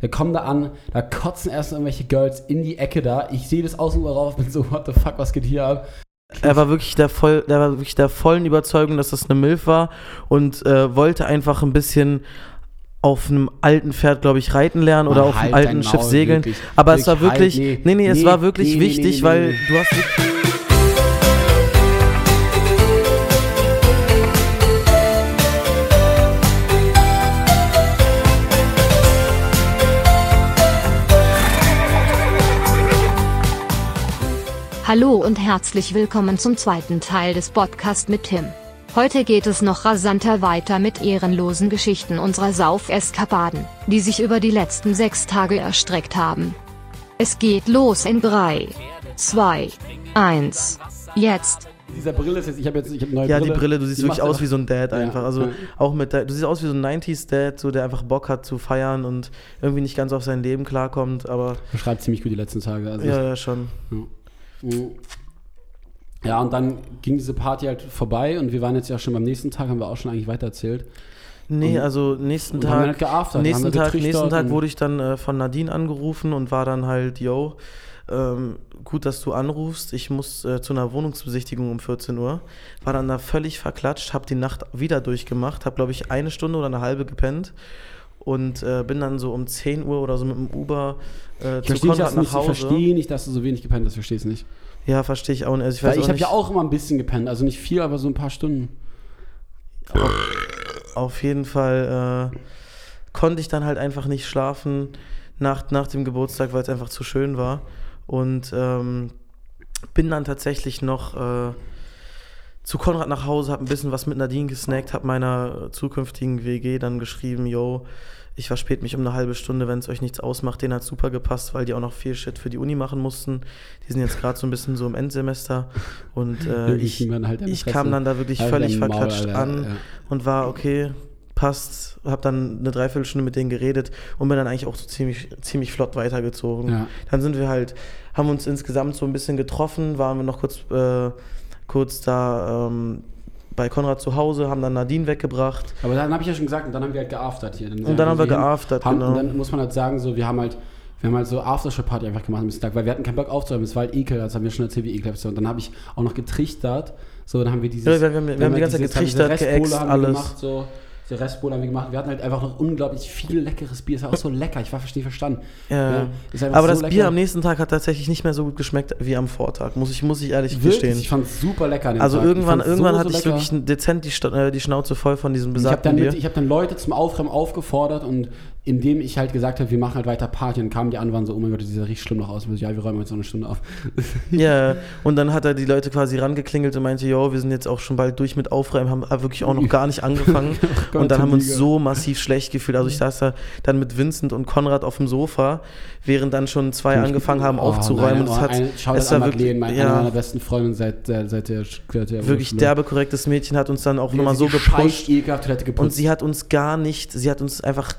Wir kommen da an, da kotzen erst irgendwelche Girls in die Ecke da. Ich sehe das außen rauf, bin so, what the fuck, was geht hier ab? Er war wirklich der voll, der war wirklich der vollen Überzeugung, dass das eine Milf war und äh, wollte einfach ein bisschen auf einem alten Pferd, glaube ich, reiten lernen oder Mann, auf einem halt alten dein Schiff Maul, segeln. wirklich. Aber es war Wirklich, wirklich, halt, nee, nee, nee, es war wirklich nee, wichtig, weil du hast Hallo und herzlich willkommen zum zweiten Teil des Podcasts mit Tim. Heute geht es noch rasanter weiter mit ehrenlosen Geschichten unserer Saufeskapaden, die sich über die letzten sechs Tage erstreckt haben. Es geht los in 3, 2, 1, jetzt. Dieser Brille ist jetzt, ich habe jetzt ich hab neue Ja, Brille. die Brille, du siehst Die wirklich aus wie so ein Dad Ja, einfach. Also ja. auch mit du siehst aus wie so ein 90s Dad, so der einfach Bock hat zu feiern und irgendwie nicht ganz auf sein Leben klarkommt, aber Beschreibt ziemlich gut die letzten Tage. Also ja, ja, schon. Ja, und dann ging diese Party halt vorbei und wir waren jetzt ja schon beim nächsten Tag, haben wir auch schon eigentlich weitererzählt. Nee, Und- also nächsten Tag, halt geaftert, nächsten Tag, nächsten Tag wurde ich dann äh, von Nadine angerufen und war dann halt, yo, ähm, gut, dass du anrufst. Ich muss äh, zu einer Wohnungsbesichtigung um 14 Uhr. War dann da völlig verklatscht, habe die Nacht wieder durchgemacht, habe glaube ich eine Stunde oder eine halbe gepennt und äh, bin dann so um 10 Uhr oder so mit dem Uber äh, Ich zu Konrad nach nicht, ich Hause. verstehe nicht, dass du so wenig gepennt hast, verstehe es nicht. Ja, verstehe ich auch nicht. Also ich Weil ich habe ja auch immer ein bisschen gepennt, also nicht viel, aber so ein paar Stunden. Auf jeden Fall äh, konnte ich dann halt einfach nicht schlafen nach, nach dem Geburtstag, weil es einfach zu schön war. Und ähm, bin dann tatsächlich noch äh, zu Konrad nach Hause, habe ein bisschen was mit Nadine gesnackt, habe meiner zukünftigen WG dann geschrieben, yo, ich verspäte mich um eine halbe Stunde, wenn es euch nichts ausmacht. Denen hat super gepasst, weil die auch noch viel Shit für die Uni machen mussten. Die sind jetzt gerade so ein bisschen so im Endsemester. Und äh, ich, halt ich kam dann da wirklich Halt völlig Maul, verklatscht Alter, an ja. und war okay, passt, habe dann eine Dreiviertelstunde mit denen geredet und bin dann eigentlich auch so ziemlich, ziemlich flott weitergezogen. Ja. Dann sind wir halt, haben uns insgesamt so ein bisschen getroffen, waren wir noch kurz, äh, kurz da ähm, bei Konrad zu Hause, haben dann Nadine weggebracht. Aber dann habe ich ja schon gesagt, und dann haben wir halt geaftert hier. sind Und dann haben wir geaftert, haben, genau. Und dann muss man halt sagen, so, wir haben halt, wir haben halt so Aftershow-Party einfach gemacht am Tag, weil wir hatten keinen Bock aufzuräumen. Es war halt ekel, das haben wir schon erzählt, wie ekelhaft es war. Und dann habe ich auch noch getrichtert. So, dann haben wir dieses. Ja, wir haben- wir haben die ganze Zeit getrichtert, geäxt, wir alles. Gemacht, so. Diese Restbowle haben wir gemacht. Wir hatten halt einfach noch unglaublich viel leckeres Bier. Es war auch so lecker. Ich war nicht verstanden. Ja. einfach Aber so das lecker. Bier am nächsten Tag hat tatsächlich nicht mehr so gut geschmeckt wie am Vortag, muss ich, muss ich ehrlich Wirklich, gestehen. ich fand es super lecker Also Tag. irgendwann, so, irgendwann so hatte ich lecker. wirklich dezent die, äh, die Schnauze voll von diesem Ich habe besagten dann, mit- Bier. ich hab dann Leute zum Aufräumen aufgefordert und indem ich halt gesagt habe, wir machen halt weiter Party, dann kamen die an, waren so, oh mein Gott, das sieht ja richtig schlimm noch aus. Und ich so, Ja, wir räumen jetzt noch eine Stunde auf. Ja, und dann hat er die Leute quasi rangeklingelt und meinte, jo, wir sind jetzt auch schon bald durch mit Aufräumen, haben wirklich auch noch gar nicht angefangen. Gott, und dann haben wir uns so massiv schlecht gefühlt. Also ich saß da dann mit Vincent und Konrad auf dem Sofa, während dann schon zwei angefangen haben Oh, aufzuräumen. nein, und es oh, hat, eine, Shoutout es an war Madeleine, wirklich, mein, eine meiner ja, besten Freundinnen seit, der- seit der, seit der wirklich Oberschule. derbe korrektes Mädchen hat uns dann auch nochmal so gepusht. ekelhaft geputzt. Und sie hat uns gar nicht, sie hat uns einfach,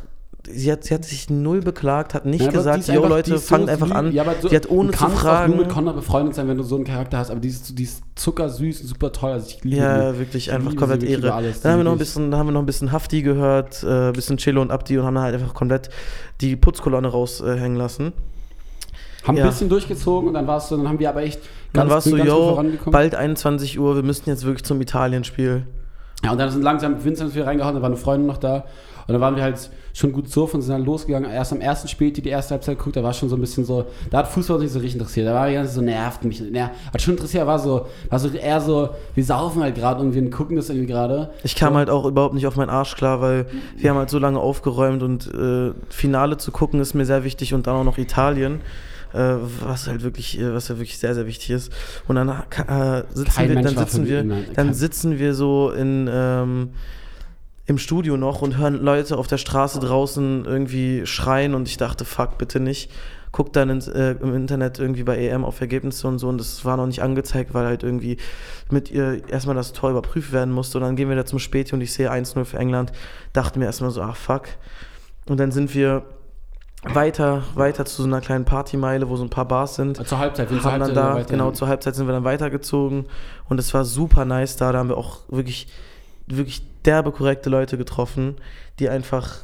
sie hat, sie hat sich null beklagt, hat nicht Ja, gesagt, einfach- die Leute, ist so fangt einfach an. Ja, aber so, die hat ohne du zu fragen. auch nur mit Conrad befreundet sein, wenn du so ein Charakter hast, aber die ist, die ist zuckersüß und super toll. Also ich liebe Ja, wirklich Ich einfach liebe komplett sie über alles. Dann haben wir noch ein bisschen, haben wir noch ein bisschen Hafti gehört, äh, ein bisschen Cello und Abdi und haben dann halt einfach komplett die Putzkolonne raushängen lassen. Haben ja. ein bisschen durchgezogen und dann war es so, dann haben wir aber echt Dann war es so, ganz yo, bald 21 Uhr, wir müssten jetzt wirklich zum Italienspiel. Ja, und dann sind langsam Vincent wieder reingehauen, da war eine Freundin noch da. Und dann waren wir halt schon gut so und sind dann losgegangen. Erst am ersten Spiel, die die erste Halbzeit geguckt, da war schon so ein bisschen so, da hat Fußball uns nicht so richtig interessiert. Da war die ganze so, nervt mich. Ner hat schon interessiert, war so, war so eher so, wir saufen halt gerade irgendwie und gucken das irgendwie gerade. Ich kam halt auch überhaupt nicht auf meinen Arsch klar, weil wir haben halt so lange aufgeräumt und äh, Finale zu gucken ist mir sehr wichtig und dann auch noch Italien. Äh, was halt wirklich, äh, was ja wirklich sehr, sehr wichtig ist. Und dann äh, sitzen Kein wir, Mensch dann sitzen wir, dann sitzen wir so in ähm, im Studio noch und hören Leute auf der Straße draußen irgendwie schreien und ich dachte, fuck, bitte nicht. Guck dann ins, äh, im Internet irgendwie bei EM auf Ergebnisse und so und das war noch nicht angezeigt, weil halt irgendwie mit ihr erstmal das Tor überprüft werden musste und dann gehen wir da zum Späti und ich sehe 1-0 für England. Dachte mir erstmal so, ach fuck. Und dann sind wir weiter, weiter zu so einer kleinen Partymeile, wo so ein paar Bars sind. Zur Halbzeit, wir Haben dann da, genau, zur Halbzeit sind wir dann weitergezogen und es war super nice da. Da haben wir auch wirklich, wirklich derbe korrekte Leute getroffen, die einfach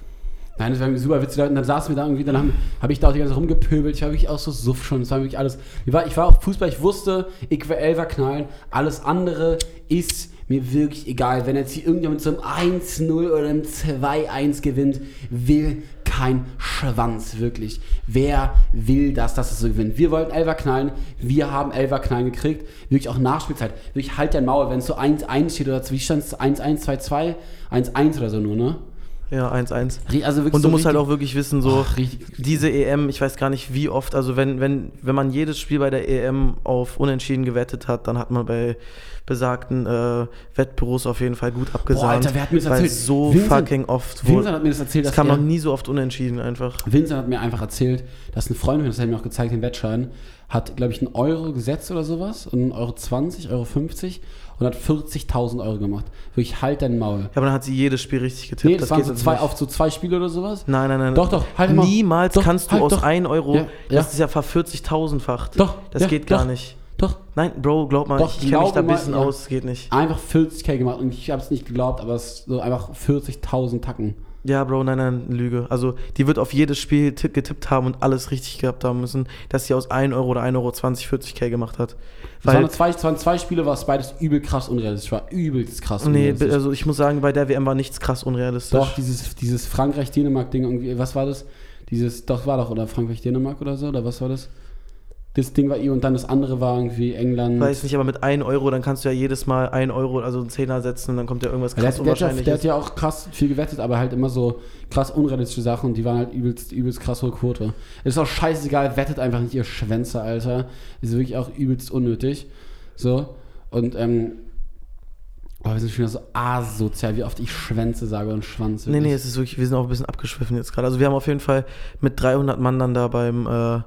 Nein, das war super witzig. Und dann saßen wir da irgendwie, dann habe hab ich da auch die ganze Zeit rumgepöbelt. Ich war wirklich auch so suff schon. Das war wirklich alles. Ich war, ich war auch Fußball, ich wusste, ich Elfer knallen. Alles andere ist mir wirklich egal. Wenn jetzt hier irgendjemand zum 1-0 oder einem 2-1 gewinnt, will kein Schwanz, wirklich. Wer will das, dass es so gewinnt? Wir wollten Elfer knallen, wir haben Elfer knallen gekriegt. Wirklich auch Nachspielzeit. Wirklich halt dein Maul, wenn es so 1-1 steht oder wie stand es? 1-1, 2-2, 1-1 oder so nur, ne? Ja, 1-1. Also Und so du musst halt auch wirklich wissen, so Ach, diese EM, ich weiß gar nicht wie oft, also wenn, wenn, wenn man jedes Spiel bei der EM auf Unentschieden gewettet hat, dann hat man bei besagten äh, Wettbüros auf jeden Fall gut abgesahnt. Alter, wer hat mir das weil erzählt? so Vincent- fucking oft Vincent wurde. hat mir das erzählt, Es kam er, noch nie so oft Unentschieden einfach. Vincent hat mir einfach erzählt, dass eine Freundin, das hat mir auch gezeigt, den Wettschein, hat, glaube ich, einen Euro gesetzt oder sowas, einen Euro 20, Euro 50 und hat 40.000 Euro gemacht. Wirklich, halt dein Maul. Ja, aber dann hat sie jedes Spiel richtig getippt. Nee, das, waren geht so zwei, nicht. auf so zwei Spiele oder sowas. Nein, nein, nein. Doch, doch, halt mal. Niemals Doch, kannst du halt, aus doch. 1 Euro, Ja, das ist ja ver-40.000-fach. Doch, Das ja, geht gar doch. nicht. Doch, Nein, Bro, glaub mal, Doch, ich kenne mich da ein mal, bisschen ja. aus, geht nicht. einfach 40k gemacht und ich habe es nicht geglaubt, aber es ist so einfach 40.000 Tacken. Ja, Bro, nein, nein, Lüge. Also, die wird auf jedes Spiel tipp, getippt haben und alles richtig gehabt haben müssen, dass sie aus 1 Euro oder 1 Euro 20, 40k gemacht hat. Es waren, zwei, es waren zwei Spiele, was beides übel krass unrealistisch war. Übelst krass nee, unrealistisch. also ich muss sagen, bei der WM war nichts krass unrealistisch. Doch, dieses, dieses Frankreich-Dänemark-Ding irgendwie, was war das? Dieses, doch, war doch, oder Frankreich-Dänemark oder so, oder was war das? Das Ding war ihr und dann das andere war irgendwie England. Weiß nicht, aber mit 1 Euro, dann kannst du ja jedes Mal 1 Euro, also einen Zehner setzen und dann kommt ja irgendwas der, krass der, hat ja, unwahrscheinliches. der hat ja auch krass viel gewettet, aber halt immer so krass unrealistische Sachen und die waren halt übelst, übelst krass hohe Quote. Ist auch scheißegal, wettet einfach nicht ihr Schwänze, Alter. Ist wirklich auch übelst unnötig. So. Und, ähm, oh, wir sind schon wieder so asozial, wie oft ich Schwänze sage und Schwanz. Nee, nee, es ist wirklich, wir sind auch ein bisschen abgeschwiffen jetzt gerade. Also wir haben auf jeden Fall mit 300 Mann dann da beim, äh,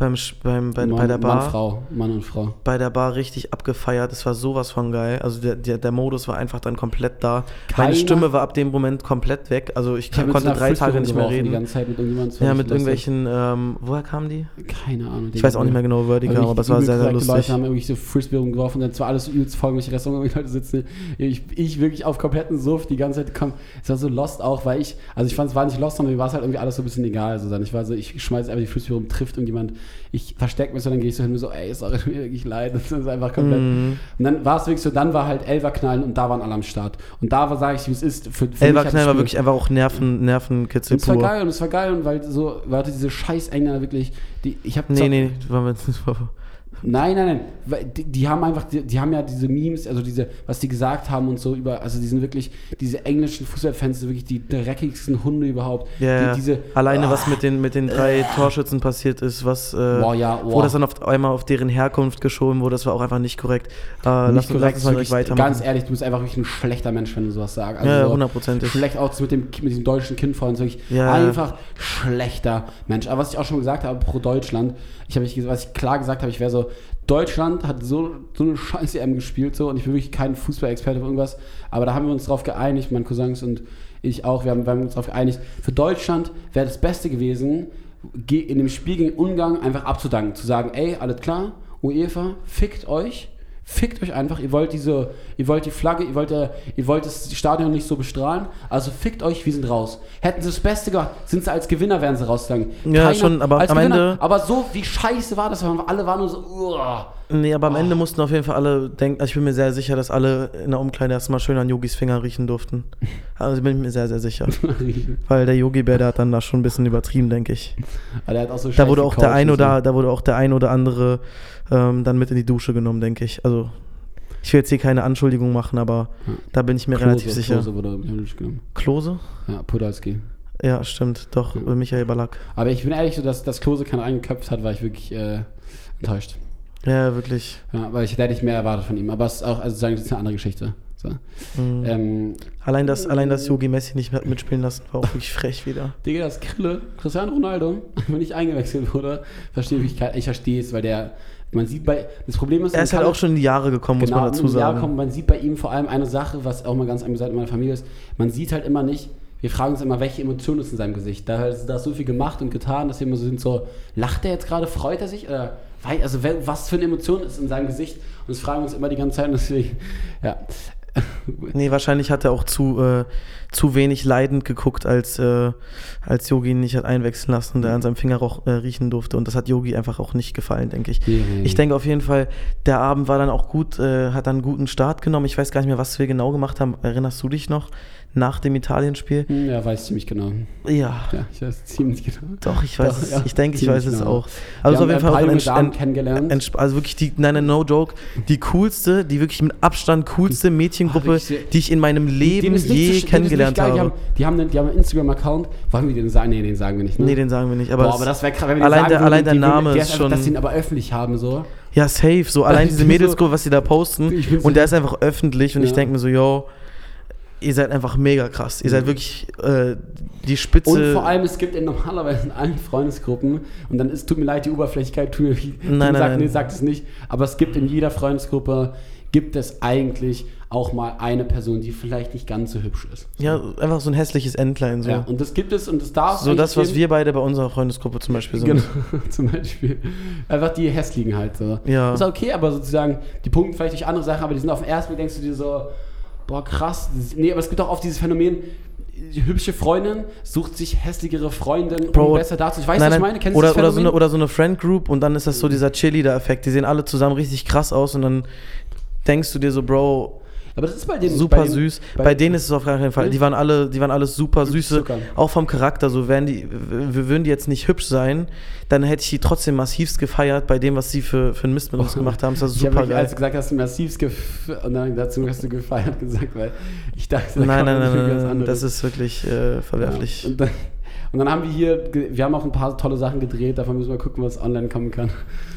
beim, beim bei, Mann, bei der Bar, Mann, Frau. Mann und Frau. bei der Bar richtig abgefeiert. Es war sowas von geil. Also der, der, der Modus war einfach dann komplett da. Meine Keiner- Stimme war ab dem Moment komplett weg. Also ich, Ich konnte drei Tage nicht mehr rumgeworfen Die reden. ganze Zeit mit irgendjemandem. Ja, mit irgendwelchen, ähm, woher kamen die? Keine Ahnung. Ich weiß auch nicht mehr genau, woher die kamen, aber es war sehr, sehr lustig. Leute haben irgendwie so Frisbee rumgeworfen, dann zwar alles übelst voll, welche Restaurants irgendwelche Leute sitzen. Ich, ich wirklich auf kompletten Suff die ganze Zeit komm. Es war so lost auch, weil ich, also ich fand es war nicht lost, sondern mir war es halt irgendwie alles so ein bisschen egal. Also dann, ich war so, ich schmeiß einfach die Frisbee rum, trifft irgendjemand, ich verstecke mich so, dann gehe ich so hin und so, ey, sorry, mir wirklich leid. Das ist einfach komplett. Mhm. Und dann war es wirklich so, dann war halt Elver knallen und da waren alle am Start. Und da war, sage ich, wie es ist. Für, für Elva mich hat das Knall war wirklich einfach auch Nerven, Nervenkitzel und es war pur. geil und es war geil und weil so, warte, diese scheiß Engländer wirklich, die, ich habe Nee, nee, war mir- Nein, nein, nein. Die, die haben einfach, die, die haben ja diese Memes, also diese, was die gesagt haben und so über, also die sind wirklich, diese englischen Fußballfans sind wirklich die dreckigsten Hunde überhaupt. Ja, ja. Die, diese, Alleine, was mit den, mit den drei Torschützen passiert ist, was, äh, Boah, ja, wo boah. das dann auf einmal auf deren Herkunft geschoben wurde, das war auch einfach nicht korrekt. Äh, lass, nicht uns- lass uns direkt wirklich, weitermachen. Ganz ehrlich, du bist einfach wirklich ein schlechter Mensch, wenn du sowas sagst. Ja, so hundertprozentig. Schlecht auch mit dem, mit diesem deutschen Kind vorhin. so Wirklich Ja. Einfach schlechter Mensch. Aber was ich auch schon gesagt habe pro Deutschland, ich habe, ich- was ich klar gesagt habe, ich wäre so, Deutschland hat so, so eine scheiß EM gespielt so und ich bin wirklich kein Fußballexperte oder irgendwas, aber da haben wir uns drauf geeinigt, meine Cousins und ich auch, wir haben, wir haben uns darauf geeinigt, für Deutschland wäre das Beste gewesen, ge- in dem Spiel gegen Ungarn einfach abzudanken, zu sagen, ey, alles klar, UEFA, fickt euch, fickt euch einfach, ihr wollt diese, ihr wollt die Flagge, ihr wollt, der, ihr wollt das Stadion nicht so bestrahlen, also fickt euch, wir sind raus. Hätten sie das Beste gemacht, sind sie als Gewinner, wären sie rausgegangen. Ja, schon, aber am Gewinner. Ende- Aber so, wie scheiße war das, alle waren nur so, uah. Nee, aber am Oh. Ende mussten auf jeden Fall alle denken, also ich bin mir sehr sicher, dass alle in der Umkleide erstmal schön an Yogis Finger riechen durften. Also bin ich mir sehr, sehr sicher. Weil der Yogi-Bär, der hat dann da schon ein bisschen übertrieben, denke ich. Aber der hat auch so Da wurde auch der ein und so. oder da wurde auch der ein oder andere ähm, dann mit in die Dusche genommen, denke ich. Also ich will jetzt hier keine Anschuldigung machen, aber Ja. da bin ich mir Klose, relativ sicher. Klose wurde mit genommen. Klose? Ja, Podolski. Ja, stimmt, doch, Ja. Michael Ballack. Aber ich bin ehrlich, so dass, dass Klose keinen eingeköpft hat, war ich wirklich äh, enttäuscht. Ja, wirklich. Ja, weil ich hätte nicht mehr erwartet von ihm. Aber es ist auch, also sagen, das ist eine andere Geschichte. So. Mhm. Ähm, Allein das, allein das Yogi Messi nicht mehr mitspielen lassen, war auch wirklich frech wieder. Digga, das Krille, Cristiano Ronaldo, wenn nicht eingewechselt wurde, verstehe ich, ich verstehe es, weil der, man sieht bei, das Problem ist, Er man ist halt auch schon in die Jahre gekommen, muss genau, man dazu im Jahr sagen. kommt, man sieht bei ihm vor allem eine Sache, was auch mal ganz amüsant in meiner Familie ist, man sieht halt immer nicht, wir fragen uns immer, welche Emotion ist in seinem Gesicht. Da, da ist so viel gemacht und getan, dass wir immer so sind, so, lacht er jetzt gerade, freut er sich? Oder, wei- also was für eine Emotion ist in seinem Gesicht? Und das fragen wir uns immer die ganze Zeit deswegen, ja. Nee, wahrscheinlich hat er auch zu, äh, zu wenig leidend geguckt, als, äh, als Yogi ihn nicht hat einwechseln lassen und er an seinem Fingerroch äh, riechen durfte. Und das hat Yogi einfach auch nicht gefallen, denke ich. Nee. Ich denke auf jeden Fall, der Abend war dann auch gut, äh, hat dann einen guten Start genommen. Ich weiß gar nicht mehr, was wir genau gemacht haben. Erinnerst du dich noch? Nach dem Italienspiel? Hm, Ja, weiß ziemlich genau. Ja. Ja, ich weiß ziemlich genau. Doch, ich weiß Doch, es. ja, Ich denke, ich weiß es genau. auch. Also Wir auf jeden Fall auch ein ein kennengelernt. Also wirklich die, nein, nein, no joke, die coolste, die wirklich mit Abstand coolste Mädchengruppe, Ah, die ich in meinem Leben je so kennengelernt habe. Die haben, die haben, einen, die haben einen Instagram-Account. Wollen wir den sagen? Nee, den sagen wir nicht. Ne? Nee, den sagen wir nicht. Aber, Boah, es- aber das wäre krass, wenn wir den allein sagen der- allein der die- Name ist schon- Dass sie ihn aber öffentlich haben, so. ja, safe. So allein diese Mädelsgruppe, was sie da posten. Ich Und der ist einfach öffentlich und ich denke mir so, yo, ihr seid einfach mega krass. Ihr seid wirklich äh, die Spitze. Und vor allem, es gibt in normalerweise in allen Freundesgruppen, und dann ist, tut mir leid, die Oberflächlichkeit, tut mir, Nein, nein, sagt, nein. nee, sagt es nicht, aber es gibt in jeder Freundesgruppe, gibt es eigentlich auch mal eine Person, die vielleicht nicht ganz so hübsch ist. ja, einfach so ein hässliches Entlein. So, Ja, und das gibt es und das darf so das, was geben. wir beide bei unserer Freundesgruppe zum Beispiel sind. Genau, zum Beispiel. Einfach die hässlichen halt so. Ja. Ist okay, aber sozusagen, die punkten vielleicht durch andere Sachen, aber die sind auf den ersten Blick, denkst du dir so, boah, krass. Nee, aber es gibt auch oft dieses Phänomen, die hübsche Freundin sucht sich hässlichere Freundin, um Bro, besser dazu. Ich weiß, Nein, was ich meine. Kennst du oder, das oder, so eine, oder so eine Friend Group und dann ist das so dieser Cheerleader-Effekt. Die sehen alle zusammen richtig krass aus und dann denkst du dir so, Bro, aber das ist bei denen super bei den- süß. Bei, denen ist es auf gar keinen Fall. Die waren alle, die waren alles super süße, Zucker. auch vom Charakter. So wären die, würden die jetzt nicht hübsch sein, dann hätte ich die trotzdem massivst gefeiert bei dem, was sie für, für einen Mist mit uns gemacht haben. Das war Ich super wirklich, als geil. du gesagt hast, du massiv gef und dann dazu hast du gefeiert gesagt, weil ich dachte, da Nein, nein, nein, nein, das ist wirklich äh, verwerflich. Ja. Und, dann, und dann haben wir hier, wir haben auch ein paar tolle Sachen gedreht, davon müssen wir gucken, was online kommen kann.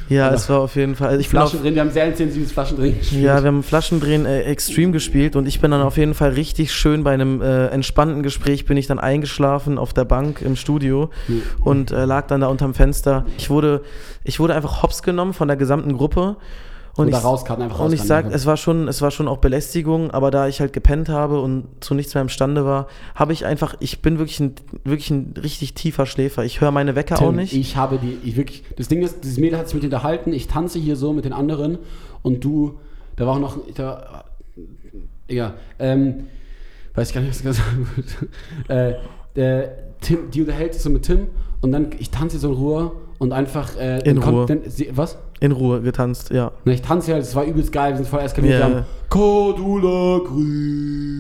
Ja, Aber- es war auf jeden Fall. Also ich bin auf, Flaschendrehen, wir haben sehr intensives Flaschendrehen gespielt. Ja, wir haben Flaschendrehen äh, extrem gespielt und ich bin dann auf jeden Fall richtig schön bei einem äh, entspannten Gespräch bin ich dann eingeschlafen auf der Bank im Studio Hm. und äh, lag dann da unterm Fenster. Ich wurde, ich wurde einfach hops genommen von der gesamten Gruppe. Und Oder ich, rauskarten, einfach und ich sag, es war schon, es war schon auch Belästigung, aber da ich halt gepennt habe und zu nichts mehr imstande war, habe ich einfach, ich bin wirklich ein, wirklich ein richtig tiefer Schläfer. Ich höre meine Wecker Tim, auch nicht. Ich habe die, ich wirklich, das Ding ist, dieses Mädel hat sich mit dir unterhalten, ich tanze hier so mit den anderen und du, da war auch noch, da, ja, ähm, weiß ich gar nicht, was ich gesagt habe. äh, der Tim, die unterhält sich so mit Tim und dann, ich tanze so in Ruhe und einfach, äh, In dann kommt- Ruhe. Dann, sie, was? In Ruhe getanzt, ja. Na, ich tanze halt, es war übelst geil, wir sind voll eskaliert, Ja. wir haben Cordula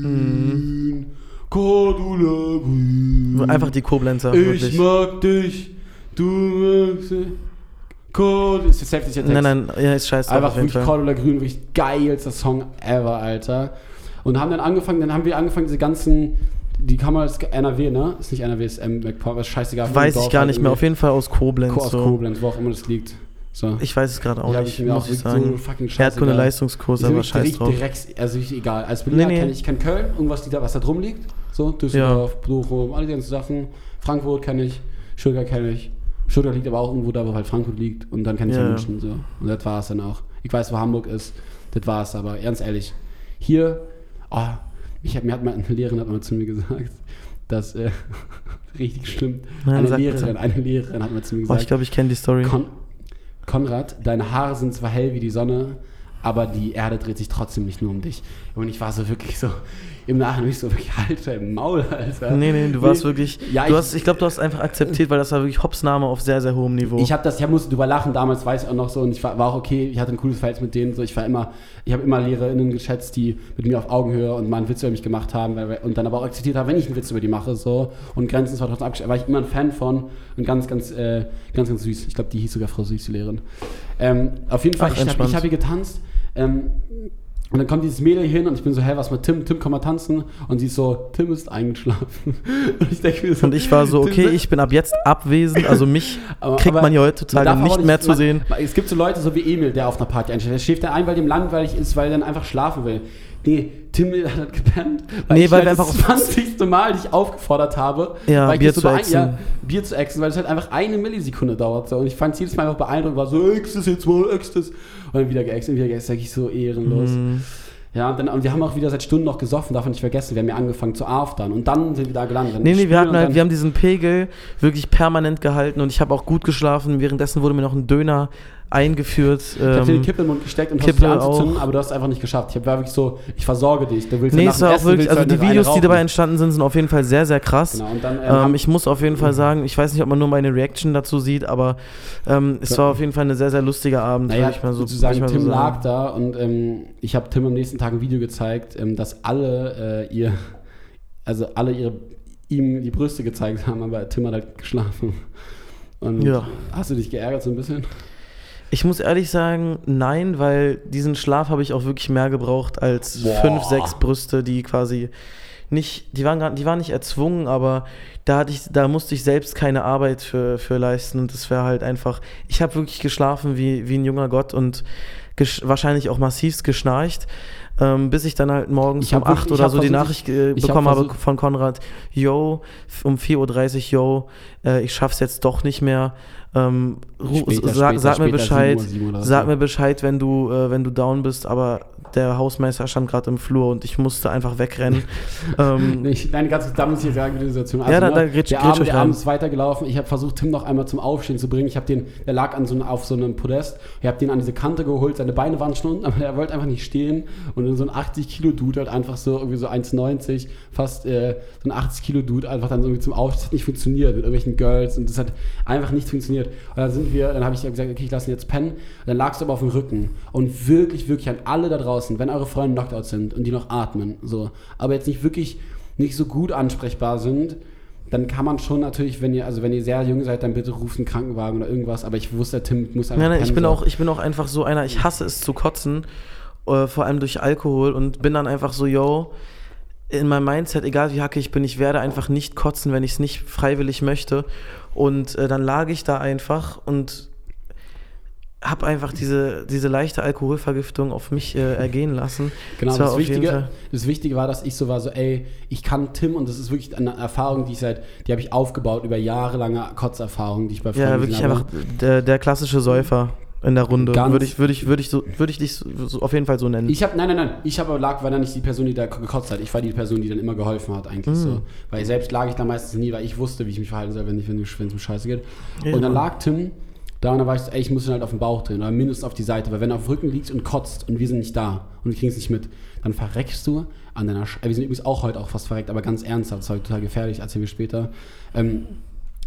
Grün, Cordula Grün. Einfach die Koblenzer. Ich wirklich. mag dich, du magst mich. Cordula, ist safe nicht der Text. Nein, nein, ja, ist scheiße. Einfach wirklich Fall. Cordula Grün, wirklich geilster Song ever, Alter. Und haben dann angefangen, dann haben wir angefangen, diese ganzen, die man als NRW, ne? Ist nicht NRW, ist M, McPower, ist scheißegal. Weiß ich gar halt nicht mehr. Auf jeden Fall aus Koblenz. Ko- aus so. Koblenz, wo auch immer das liegt. So. Ich weiß es gerade auch Ja, nicht, ich mir muss auch ich sagen. so. Erdkunde-Leistungskurs, Ist aber scheiß direkt- drauf. direkt, also ich, egal. Als Berliner Nee, nee. kenne ich, kenn Köln, irgendwas, was da drum liegt. So, Düsseldorf, Bochum, alle die ganzen Sachen. Frankfurt kenne ich, Stuttgart kenne ich. Stuttgart liegt aber auch irgendwo da, wo halt Frankfurt liegt. Und dann kenne ich Ja, ja, ja. München. So. Und das war es dann auch. Ich weiß, wo Hamburg ist. Das war es aber, ganz ehrlich. Hier, oh, ich hab, mir hat mal eine Lehrerin hat mal zu mir gesagt, dass, äh, richtig schlimm, Nein, eine bitte. Lehrerin, eine Lehrerin hat mal zu mir Oh, gesagt, ich glaube, ich kenne die Story. Kon Konrad, deine Haare sind zwar hell wie die Sonne, aber die Erde dreht sich trotzdem nicht nur um dich. Und ich war so wirklich so, im Nachhinein nicht so wirklich, Alter, im Maul, Alter. Nee, nee, du warst wirklich. Ja, du ich- hast, ich glaube, du hast einfach akzeptiert, weil das war wirklich Hopsname auf sehr, sehr hohem Niveau. Ich habe das, ich hab, musste drüber lachen, damals weiß ich auch noch so und ich war, war auch okay, ich hatte ein cooles Verhältnis mit denen, so ich war immer, ich habe immer LehrerInnen geschätzt, die mit mir auf Augenhöhe und mal einen Witz über mich gemacht haben weil, und dann aber auch akzeptiert haben, wenn ich einen Witz über die mache, so und Grenzen zwar trotzdem abgestellt, war ich immer ein Fan von und ganz, ganz, äh, ganz, ganz süß. Ich glaube, die hieß sogar Frau Süß, die Lehrerin. Ähm, auf jeden Fall, Ach, ich habe ich hab hier getanzt, ähm, und dann kommt dieses Mädel hin und ich bin so, hä, was mit Tim? Tim, komm mal tanzen. Und sie ist so, Tim ist eingeschlafen. Und ich denke mir so, und ich war so, okay, ich bin ab jetzt abwesend. Also mich Aber- kriegt man hier heutzutage auch nicht mehr zu man- sehen. Es gibt so Leute, so wie Emil, der auf einer Party einschläft. Der schläft dann ein, weil dem langweilig ist, weil er dann einfach schlafen will. Nee, Tim hat halt gepennt. Nee, ich weil halt wir das einfach- 20. Mal dich aufgefordert habe, Ja, weil Bier das zu beein- ächzen. Ja, Bier zu exen, weil es halt einfach eine Millisekunde dauert. So. Und ich fand es jedes Mal einfach beeindruckend, war so, ex das jetzt mal, ex das. Und dann wieder geäxt und wieder geäxt, sag ich so ehrenlos. Mhm. Ja, und, dann, und wir haben auch wieder seit Stunden noch gesoffen, darf man nicht vergessen. Wir haben ja angefangen zu aftern und dann sind wir da gelandet. Dann Nee, nee, wir hatten halt, wir haben diesen Pegel wirklich permanent gehalten und ich habe auch gut geschlafen. Währenddessen wurde mir noch ein Döner eingeführt. Ich hab dir Ähm, die Kippe im Mund gesteckt und versucht die anzuzünden, auch. aber du hast es einfach nicht geschafft. Ich hab- war wirklich so, ich versorge dich. Du willst nee, es war auch wirklich, also halt die Videos, die dabei entstanden sind, sind auf jeden Fall sehr, sehr krass. Genau, dann, ähm, Ähm, ich muss auf jeden Fall sagen, ich weiß nicht, ob man nur meine Reaction dazu sieht, aber ähm, es Ja. war auf jeden Fall ein sehr, sehr lustiger Abend. Naja, ich mal so, sozusagen, ich mal Tim so lag sagen. da und ähm, ich habe Tim am nächsten Tag ein Video gezeigt, ähm, dass alle äh, ihr, also alle ihre, ihm die Brüste gezeigt haben, aber Tim hat halt geschlafen. Und Ja. hast du dich geärgert so ein bisschen? Ich muss ehrlich sagen, nein, weil diesen Schlaf habe ich auch wirklich mehr gebraucht als Boah. fünf, sechs Brüste, die quasi nicht, die waren, gar, die waren nicht erzwungen, aber da hatte ich, da musste ich selbst keine Arbeit für, für leisten und das wäre halt einfach, ich habe wirklich geschlafen wie, wie ein junger Gott und wahrscheinlich auch massivst geschnarcht, ähm, bis ich dann halt morgens um hab wirklich- 8 ich oder so die Nachricht äh, ich hab bekommen habe von Konrad, yo, um 4.30 Uhr, yo, äh, ich schaff's jetzt doch nicht mehr. Ähm, Später, sag, später, sag mir später, Bescheid, 7 Uhr, 7 oder so. sag mir Bescheid, wenn du, äh, wenn du down bist, aber der Hausmeister stand gerade im Flur und ich musste einfach wegrennen. ähm, ich, nein, ganz da muss ich sagen, die Situation. Also, Ja, da- ne, da grätsch- der grätsch Abend, der. Abend ist weitergelaufen. Ich habe versucht, Tim noch einmal zum Aufstehen zu bringen. Ich habe den, der lag an so, auf so einem Podest. Ich habe den an diese Kante geholt. Seine Beine waren schon unten, aber er wollte einfach nicht stehen. Und dann so ein 80 Kilo Dude halt einfach so irgendwie so 1,90, fast äh, so ein 80 Kilo Dude einfach dann irgendwie zum Aufstehen. Das hat nicht funktioniert mit irgendwelchen Girls und das hat einfach nicht funktioniert. Und dann sind wir, dann habe ich gesagt, okay, ich lasse ihn jetzt pennen. Und dann lagst du aber auf dem Rücken und wirklich, wirklich an alle da draußen, wenn eure Freunde Knockout sind und die noch atmen, so, aber jetzt nicht wirklich nicht so gut ansprechbar sind, dann kann man schon natürlich, wenn ihr, also wenn ihr sehr jung seid, dann bitte ruft einen Krankenwagen oder irgendwas. Aber ich wusste, Tim muss einfach. nein, nein, ich bin so. auch, ich bin auch einfach so einer, ich hasse es zu kotzen, äh, vor allem durch Alkohol und bin dann einfach so, yo, in meinem Mindset, egal wie hacke ich bin, ich werde einfach nicht kotzen, wenn ich es nicht freiwillig möchte. Und äh, dann lag ich da einfach und habe einfach diese, diese leichte Alkoholvergiftung auf mich äh, ergehen lassen. Genau, Das das Wichtige, das Wichtige war, dass ich so war, so, ey, ich kann Tim und das ist wirklich eine Erfahrung, die ich seit, die habe ich aufgebaut über jahrelange Kotzerfahrung, die ich bei Ja, Freunden wirklich gesehen habe. einfach der, der klassische Säufer in der Runde. Ganz- Würde ich, würde ich, würde ich, so, würde ich dich so, auf jeden Fall so nennen. Ich habe, nein, nein, nein, ich habe lag, war dann nicht die Person, die da gekotzt hat. Ich war die Person, die dann immer geholfen hat, eigentlich Mhm. so. Weil selbst lag ich da meistens nie, weil ich wusste, wie ich mich verhalten soll, wenn ich, wenn es um Scheiße geht. Ja. Und dann lag Tim da und dann war ich so, ey, ich muss ihn halt auf den Bauch drehen oder mindestens auf die Seite, weil wenn er auf dem Rücken liegt und kotzt und wir sind nicht da und wir kriegen es nicht mit, dann verreckst du an deiner Sch Wir sind übrigens auch heute auch fast verreckt, aber ganz ernsthaft, das war total gefährlich, erzählen wir später. Ähm,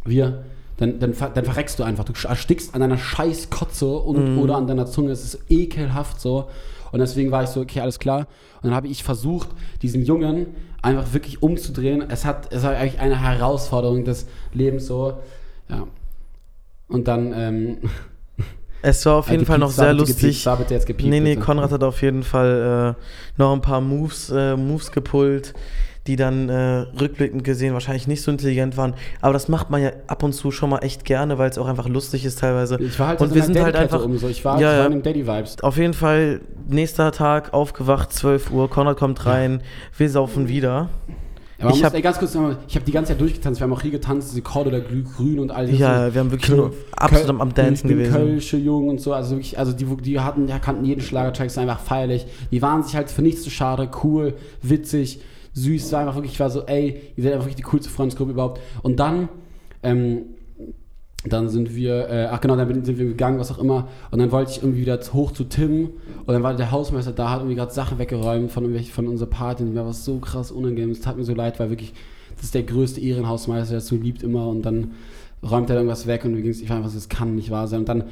wir, dann, dann, dann verreckst du einfach. Du erstickst an deiner scheiß Kotze und, oder an deiner Zunge. Es ist ekelhaft so. Und deswegen war ich so, okay, alles klar. Und dann habe ich versucht, diesen Jungen einfach wirklich umzudrehen. Es, hat, es war eigentlich eine Herausforderung des Lebens so. Ja. Und dann, ähm, es war auf jeden die Fall noch sehr bitte gepiept, lustig. war bitte jetzt gepiept, Nee, nee. Konrad hat auf jeden Fall äh, noch ein paar Moves, äh, Moves gepullt, die dann äh, rückblickend gesehen wahrscheinlich nicht so intelligent waren. Aber das macht man ja ab und zu schon mal echt gerne, weil es auch einfach lustig ist teilweise. Ich war halt und so wir sind halt einfach. um so. Ich war, Ja, ich war in den Daddy-Vibes. Auf jeden Fall, nächster Tag, aufgewacht, 12 Uhr, Konrad kommt rein, wir saufen wieder. Aber Ich ich hab- habe ganz kurz, ich habe die ganze Zeit durchgetanzt. Wir haben auch hier getanzt, diese Korde oder Glüh, Grün und all das. Ja, wir haben wirklich nur absolut am, am Dancen gewesen. Kölsche Jungen und so, also wirklich, also die, die hatten, ja, kannten jeden Schlagertrack, ist einfach feierlich. Die waren sich halt für nichts zu schade, cool, witzig, süß, es war einfach wirklich, ich war so, ey, ihr seid einfach wirklich die coolste Freundesgruppe überhaupt. Und dann, ähm, dann sind wir, äh, ach genau, dann sind wir gegangen, was auch immer. Und dann wollte ich irgendwie wieder hoch zu Tim. Und dann war der Hausmeister da, hat irgendwie gerade Sachen weggeräumt von, von unserer Party. Und mir war es so krass unangenehm. Es tat mir so leid, weil wirklich, das ist der größte Ehrenhausmeister, der es so liebt immer. Und dann räumt er irgendwas weg und mir ging's, ich war einfach das kann nicht wahr sein. Und dann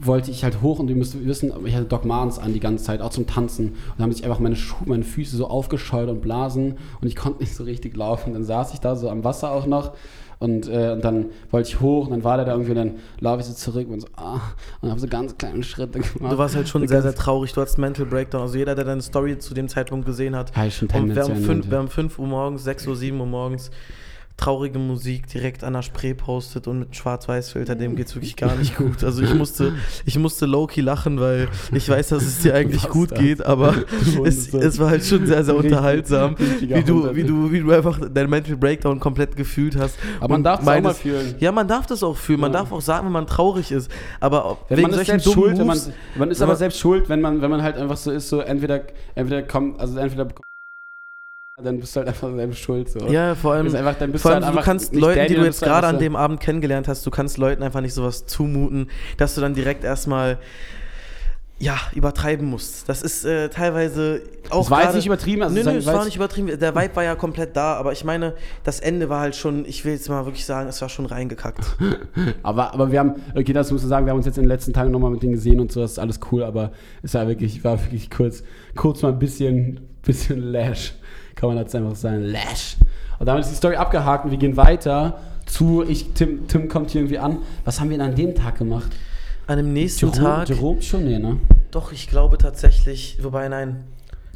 wollte ich halt hoch und ihr müsst wissen, ich hatte Doc Martens an die ganze Zeit, auch zum Tanzen. Und dann haben sich einfach meine, Schuhe, meine Füße so aufgescheut und blasen und ich konnte nicht so richtig laufen. Dann saß ich da so am Wasser auch noch und, äh, und dann wollte ich hoch und dann war der da irgendwie und dann laufe ich so zurück und so, ah, und habe so ganz kleine Schritte gemacht. Du warst halt schon So sehr, sehr traurig. Du hattest Mental Breakdown. Also jeder, der deine Story zu dem Zeitpunkt gesehen hat. Ja, schon Und wir haben, tendenziell fünf, wir haben 5 Uhr morgens, 6 Uhr, 7 Uhr morgens traurige Musik direkt an der Spree postet und mit Schwarz-Weiß-Filter, dem geht's wirklich gar nicht gut. Also ich musste, ich musste low-key lachen, weil ich weiß, dass es dir eigentlich gut das? geht, aber es, es war halt schon sehr, sehr unterhaltsam, wie du, wie, du, wie du einfach deinen Mental Breakdown komplett gefühlt hast. Aber man darf es auch mal fühlen. Ja, man darf das auch fühlen. Man Ja. darf auch sagen, wenn man traurig ist. Aber Wenn wegen man ist selbst schuld, wenn man, Moves- man ist aber selbst schuld, wenn man, wenn man halt einfach so ist, so entweder, entweder kommt, also entweder dann bist du halt einfach selber schuld. So. Ja, vor allem, einfach, dann bist vor du allem halt du kannst Leuten, Daddy, die du jetzt du gerade an so- dem Abend kennengelernt hast, du kannst Leuten einfach nicht sowas zumuten, dass du dann direkt erstmal ja, übertreiben musst. Das ist äh, teilweise auch Das war jetzt nicht übertrieben, also nö, nö, es war nicht übertrieben. Der Vibe war ja komplett da, aber ich meine, das Ende war halt schon, ich will jetzt mal wirklich sagen, es war schon reingekackt. Aber, aber wir haben, okay, das musst du sagen, wir haben uns jetzt in den letzten Tagen nochmal mit denen gesehen und so, das ist alles cool, aber es war wirklich, war wirklich kurz, kurz mal ein bisschen, bisschen Lash. Kann man jetzt einfach sagen, Lash. Und damit ist die Story abgehakt und wir gehen weiter zu, ich, Tim, Tim kommt hier irgendwie an. Was haben wir denn an dem Tag gemacht? An dem nächsten Jerome, Tag, Jerome schon, nee, ne? doch, ich glaube tatsächlich, wobei nein,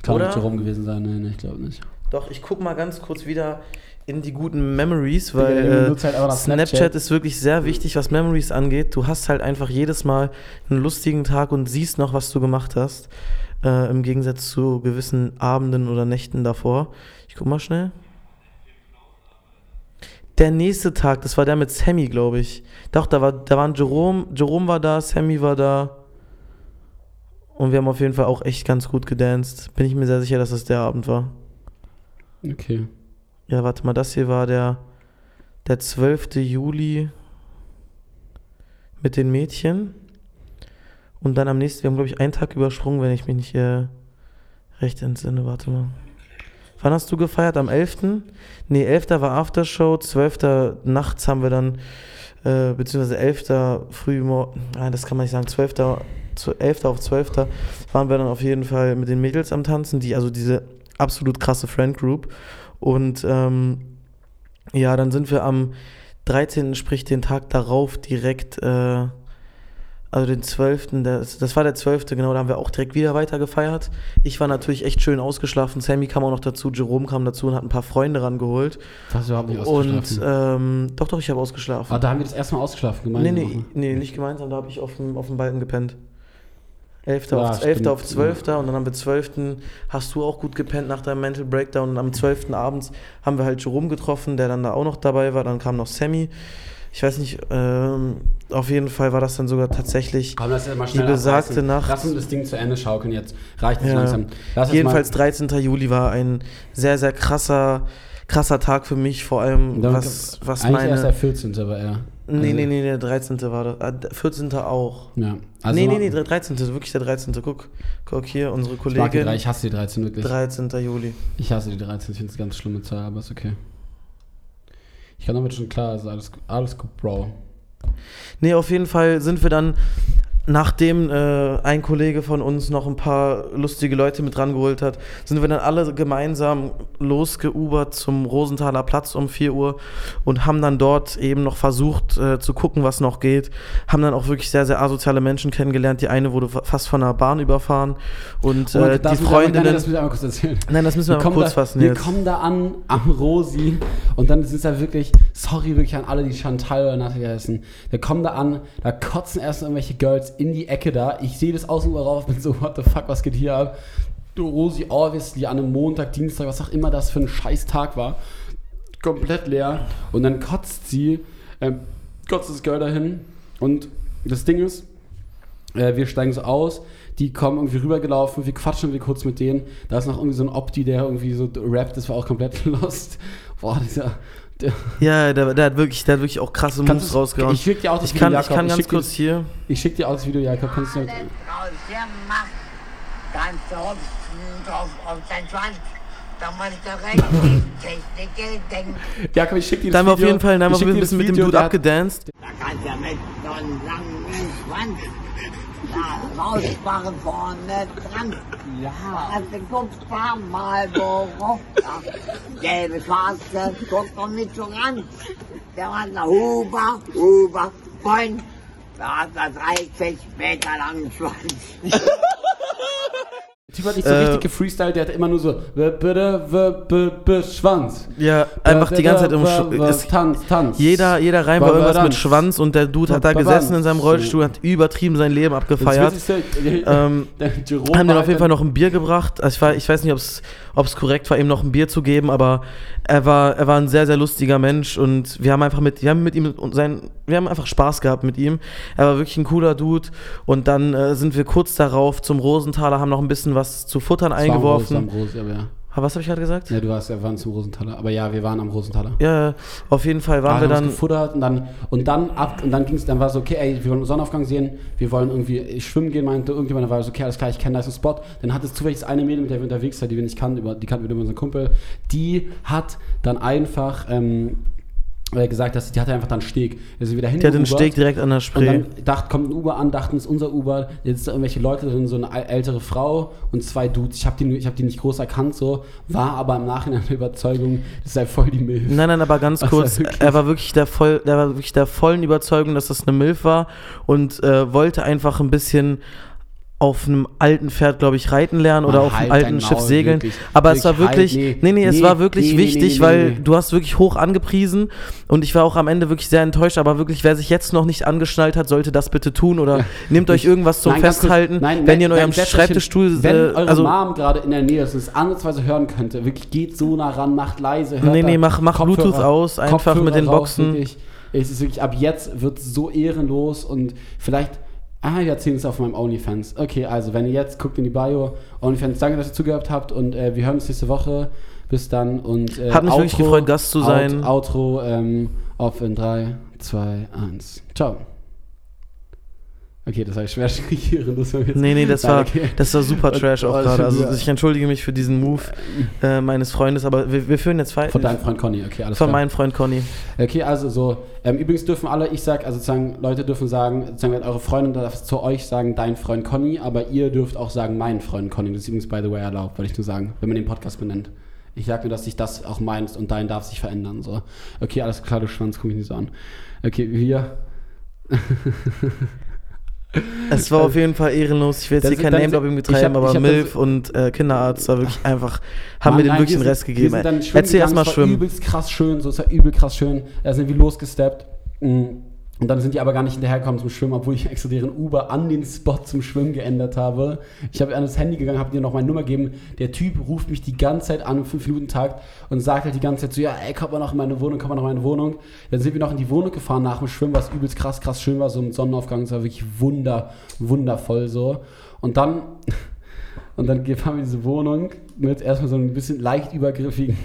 Kann Oder? nicht Jerome gewesen sein, nee, nee ich glaube nicht. Doch, ich guck mal ganz kurz wieder in die guten Memories, weil äh, halt Snapchat. Snapchat. ist wirklich sehr wichtig, was Memories angeht. Du hast halt einfach jedes Mal einen lustigen Tag und siehst noch, was du gemacht hast. Äh, Im Gegensatz zu gewissen Abenden oder Nächten davor. Ich guck mal schnell. Der nächste Tag, das war der mit Sammy, glaube ich. Doch, da, war, da waren Jerome, Jerome war da, Sammy war da. Und wir haben auf jeden Fall auch echt ganz gut gedanced. Bin ich mir sehr sicher, dass das der Abend war. Okay. Ja, warte mal, das hier war der, der 12. Juli mit den Mädchen. Und dann am nächsten, wir haben glaube ich einen Tag übersprungen, wenn ich mich nicht äh, recht entsinne. Warte mal. Wann hast du gefeiert? Am 11.? Nee, 11. war Aftershow, 12. nachts haben wir dann, äh, beziehungsweise 11. früh, nein, das kann man nicht sagen, 12. zu 11. auf 12. waren wir dann auf jeden Fall mit den Mädels am Tanzen, die, also diese absolut krasse Friend Group. Und ähm, ja, dann sind wir am 13., sprich den Tag darauf, direkt, äh, also den 12., das, das war der 12., genau, da haben wir auch direkt wieder weiter gefeiert. Ich war natürlich echt schön ausgeschlafen. Sammy kam auch noch dazu, Jerome kam dazu und hat ein paar Freunde rangeholt. Hast überhaupt nicht Und ausgeschlafen. ähm, doch, doch, ich habe ausgeschlafen. ah, da haben wir das erste Mal ausgeschlafen nee, gemeinsam. nee, auch, ne? nee, nicht gemeinsam, da habe ich auf dem, auf dem Balken gepennt. 11. Ja, auf, 11. stimmt. auf 12. und dann haben wir 12. hast du auch gut gepennt nach deinem Mental Breakdown und am 12. abends haben wir halt Jerome getroffen, der dann da auch noch dabei war, dann kam noch Sammy. Ich weiß nicht, ähm, auf jeden Fall war das dann sogar tatsächlich Komm, die besagte abreißen. Nacht. Lass uns das Ding zu Ende schaukeln jetzt. Reicht nicht Ja. langsam. Lass Jedenfalls mal, 13. Juli war ein sehr, sehr krasser, krasser Tag für mich, vor allem Dann- was, was eigentlich erst der meine... 14. aber ja. Nee, Also- nee, nee, der 13. war das. Ah, der 14. auch. Ja. Also nee, nee, nee, der 13. wirklich der 13. Guck, guck hier, unsere Ich, mag die Kollegin. ich hasse die 13 wirklich. 13. Juli. Ich hasse die 13, ich finde es eine ganz schlimme Zahl, aber ist okay. Ich kann damit schon klar, also alles, alles gut, Bro. Nee, auf jeden Fall sind wir dann, nachdem äh, ein Kollege von uns noch ein paar lustige Leute mit rangeholt hat, sind wir dann alle gemeinsam losgeubert zum Rosenthaler Platz um 4 Uhr und haben dann dort eben noch versucht äh, zu gucken, was noch geht. Haben dann auch wirklich sehr, sehr asoziale Menschen kennengelernt. Die eine wurde fa- fast von einer Bahn überfahren und Oh äh, die einmal- nein. Das muss ich einmal kurz erzählen. Nein, das müssen wir, mal kommen kurz da, fassen wir jetzt. kommen da an am Rosi und dann sind da wirklich, sorry wirklich an alle, die Chantal oder Natalia heißen. Wir kommen da an, da kotzen erst irgendwelche Girls in die Ecke da. Ich sehe das außen rauf, bin so, what the fuck, was geht hier ab? Du Rosi, obviously an einem Montag, Dienstag, was auch immer das für ein scheiß Tag war. Komplett leer. Und dann kotzt sie, ähm, kotzt das Girl dahin. Und das Ding ist, äh, wir steigen so aus, die kommen irgendwie rübergelaufen, wir quatschen irgendwie kurz mit denen. Da ist noch irgendwie so ein Opti, der irgendwie so rappt, das war auch komplett lost. Boah, dieser. Ja, der, der, hat wirklich, der hat wirklich auch krasse Moves Kannst du- rausgehauen. ich schick dir auch das ich Video, kann, ich Jakob. kann Ich ganz schick dir kurz das- hier. ich schick dir auch das Video, Jakob. Kannst du. Ganz hüpfen drauf auf Schwanz. Da muss direkt die Technik denken. Jakob, ich schick dir das Da haben wir auf Video. jeden Fall, da haben wir Ich auf schick jeden dir Fall ein bisschen mit dem Video, Dude abgedanced. Da kannst du mit so einem langen Schwanz da rausmachen vorne dran. Ja. Hast du guckst da mal da. Gelbe, schwarze, guck doch nicht so ran. Der hat eine Huber, Huber, Freund. Da hat er 30 Meter langen Schwanz. Der Typ hat nicht so Äh, richtig gefreestylt, der hat immer nur so. w- bitte, w- b- b- Schwanz. Ja, einfach die ganze Zeit im Sch w- w- es, Tanz, Tanz. jeder, jeder Reim war Wa- wa- irgendwas mit. Schwanz und der Dude hat da gesessen in seinem. Rollstuhl, hat übertrieben sein Leben abgefeiert. Ähm, haben dann auf jeden halt Fall noch ein Bier gebracht. Also ich, war, ich weiß nicht, ob es korrekt war, ihm noch ein Bier zu geben, aber er war, er war ein sehr, sehr lustiger Mensch und wir haben einfach mit, wir haben mit ihm und sein, wir haben einfach Spaß gehabt mit ihm. Er war wirklich ein cooler Dude und dann äh, sind wir kurz darauf zum Rosenthaler, haben noch ein bisschen was zu futtern Das war eingeworfen. Rose, am Rose, aber ja. Ha, Was habe ich gerade gesagt? Ja, du warst, wir waren zum Rosenthaler. Aber ja, wir waren am Rosenthaler. Ja, auf jeden Fall waren Ah, wir dann. gefuttert und dann und dann ab und dann ging es dann war so okay ey wir wollen Sonnenaufgang sehen wir wollen irgendwie schwimmen gehen meinte irgendjemand dann war so okay alles klar ich kenne da ist ein Spot dann hat es zufällig das eine Mädel mit der wir unterwegs waren die wir nicht kannten über die kannten wir über unseren Kumpel die hat dann einfach ähm, äh, gesagt dass die hatte einfach dann einen Steg sind wieder hin Die hatte einen Steg direkt an der und Spree. dann dacht, kommt ein Uber an, dachten, es ist unser Uber. Jetzt sind da irgendwelche Leute drin, so eine äl- ältere Frau und zwei Dudes. Ich habe die, ich hab die nicht groß erkannt, so. War aber im Nachhinein der Überzeugung, das sei voll die Milf. Nein, nein, aber ganz kurz, er wirklich- er war wirklich der voll, der war wirklich der vollen Überzeugung, dass das eine Milf war und äh, wollte einfach ein bisschen auf einem alten Pferd, glaube ich, reiten lernen oder Mann, auf einem halt alten dein Schiff Maul, segeln. wirklich. Aber es war Wirklich, wirklich, halt, nee, nee, nee, es nee, war wirklich nee, wichtig, nee, weil du hast wirklich hoch angepriesen und ich war auch am Ende wirklich sehr enttäuscht. Aber wirklich, wer sich jetzt noch nicht angeschnallt hat, sollte das bitte tun oder nehmt euch irgendwas zum Nein, kurz, Festhalten, nein, wenn ihr in eurem Schreibtischstuhl. Wenn äh, eure also Mom gerade in der Nähe ist es ansatzweise hören könnte, wirklich geht so nah ran, macht leise, hört Nee, nee, mach- mach Kopfhörer- Bluetooth aus, einfach mit den raus, Boxen. Wirklich. Es ist wirklich, ab jetzt wird es so ehrenlos und vielleicht, ah, wir erzählen es auf meinem OnlyFans. Okay, also wenn ihr jetzt guckt in die Bio, OnlyFans, danke, dass ihr zugehört habt und äh, wir hören uns nächste Woche. Bis dann und äh, Hat mich wirklich gefreut, Gast zu sein. Out, Outro ähm, auf in 3, 2, 1. Ciao. Okay, das war schwer schockieren. Das war jetzt Nee, nee, das war, okay. das war super trash auch oh, gerade. Also ich entschuldige mich für diesen Move äh, meines Freundes, aber wir, wir führen jetzt weiter. Von deinem Freund Conny, okay, alles Von klar. meinem Freund Conny. Okay, also so, ähm, übrigens dürfen alle, ich sag, also sozusagen, Leute dürfen sagen, sozusagen, wenn eure Freundin darf zu euch sagen, dein Freund Conny, aber ihr dürft auch sagen, mein Freund Conny. Das ist übrigens, by the way, erlaubt, wollte ich nur sagen, wenn man den Podcast benennt. Ich sag nur, dass sich das auch meinst und dein darf sich verändern, so. Okay, alles klar, du Schwanz, guck mich nicht so an. Okay, wir, Es war auf jeden Fall ehrenlos. Ich will jetzt hier kein Name-Dropping betreiben, hab- aber MILF und äh, Kinderarzt war wirklich einfach, haben Mann, mir den nein, wirklich wir den Rest gegeben. schwimmen Erzähl erstmal es war schwimmen. übelst krass schön, so, es war übel krass schön. Da sind wir losgesteppt. Mm. Und dann sind die aber gar nicht hinterhergekommen zum Schwimmen, obwohl ich extra deren Uber an den Spot zum Schwimmen geändert habe. Ich habe an das Handy gegangen, habe dir noch meine Nummer gegeben. Der Typ ruft mich die ganze Zeit an, im 5-Minuten-Takt und sagt halt die ganze Zeit so, ja, ey, komm mal noch in meine Wohnung, komm mal noch in meine Wohnung. Dann sind wir noch in die Wohnung gefahren nach dem Schwimmen, was übelst krass, krass schön war, so im Sonnenaufgang. Es war wirklich wunder, wundervoll so. Und dann und dann fahren wir in diese Wohnung mit erstmal so einem bisschen leicht übergriffigen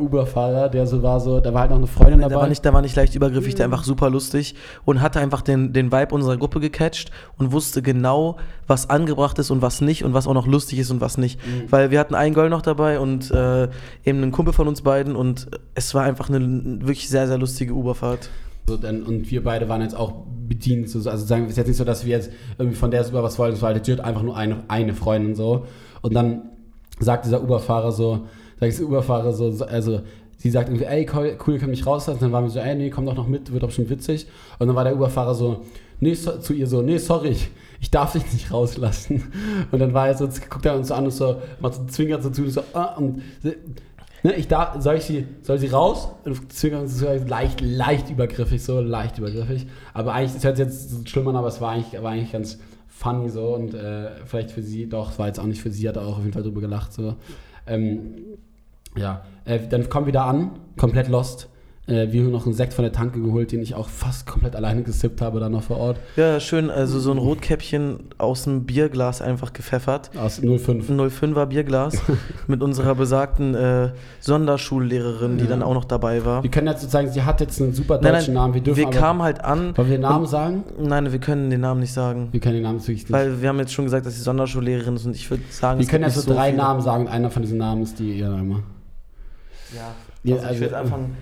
Uber-Fahrer, der so war, so, da war halt noch eine Freundin Der dabei. war, nicht, der war nicht leicht übergriffig, der einfach super lustig und hatte einfach den, den Vibe unserer Gruppe gecatcht und wusste genau, was angebracht ist und was nicht und was auch noch lustig ist und was nicht. Mhm. Weil wir hatten einen Girl noch dabei und äh, eben einen Kumpel von uns beiden und es war einfach eine wirklich sehr, sehr lustige Uberfahrt. So, dann, und wir beide waren jetzt auch bedient. So, also sagen, es ist jetzt nicht so, dass wir jetzt irgendwie von der Uber was wollten. Es war legit einfach nur eine, eine Freundin so. Und dann sagt dieser Uberfahrer so, sagt dieser Uberfahrer so, so- also sie sagt irgendwie, ey, cool, cool, könnt mich rauslassen. Dann waren wir so, ey, nee, komm doch noch mit, wird doch schon witzig. Und dann war der Uberfahrer so, nee, so, zu ihr so, nee, sorry, ich, ich darf dich nicht rauslassen. Und dann war er so, guckt er uns so an und so, macht so, zwinkert so zu und so, ah, und Ne, ich da, soll ich sie, soll sie raus? Und zwinkern sie so leicht, leicht übergriffig, so leicht übergriffig. Aber eigentlich, es hört sich jetzt schlimm an, aber es war eigentlich, war eigentlich ganz funny so und äh, vielleicht für sie, doch, war jetzt auch nicht für sie, hat er auch auf jeden Fall drüber gelacht. So. Ähm, ja, äh, dann kommen wir da an, komplett lost. Äh, wir haben noch einen Sekt von der Tanke geholt, den ich auch fast komplett alleine gesippt habe, dann noch vor Ort. Ja, schön, also so ein Rotkäppchen aus dem Bierglas einfach gepfeffert. Aus 05. Ein 05er Bierglas mit unserer besagten äh, Sonderschullehrerin, die Ja. dann auch noch dabei war. Wir können jetzt sozusagen, sie hat jetzt einen super Nein, deutschen nein, Namen. Wir dürfen wir aber, kamen halt an. Wollen wir den Namen und- sagen? Nein, wir können den Namen nicht sagen. Wir können den Namen wirklich nicht. Weil wir haben jetzt schon gesagt, dass sie Sonderschullehrerin ist und ich würde sagen, Wir können jetzt so drei viele. Namen sagen und einer von diesen Namen ist die ihr Name. Ja, Ja, also, also- ich würde anfangen.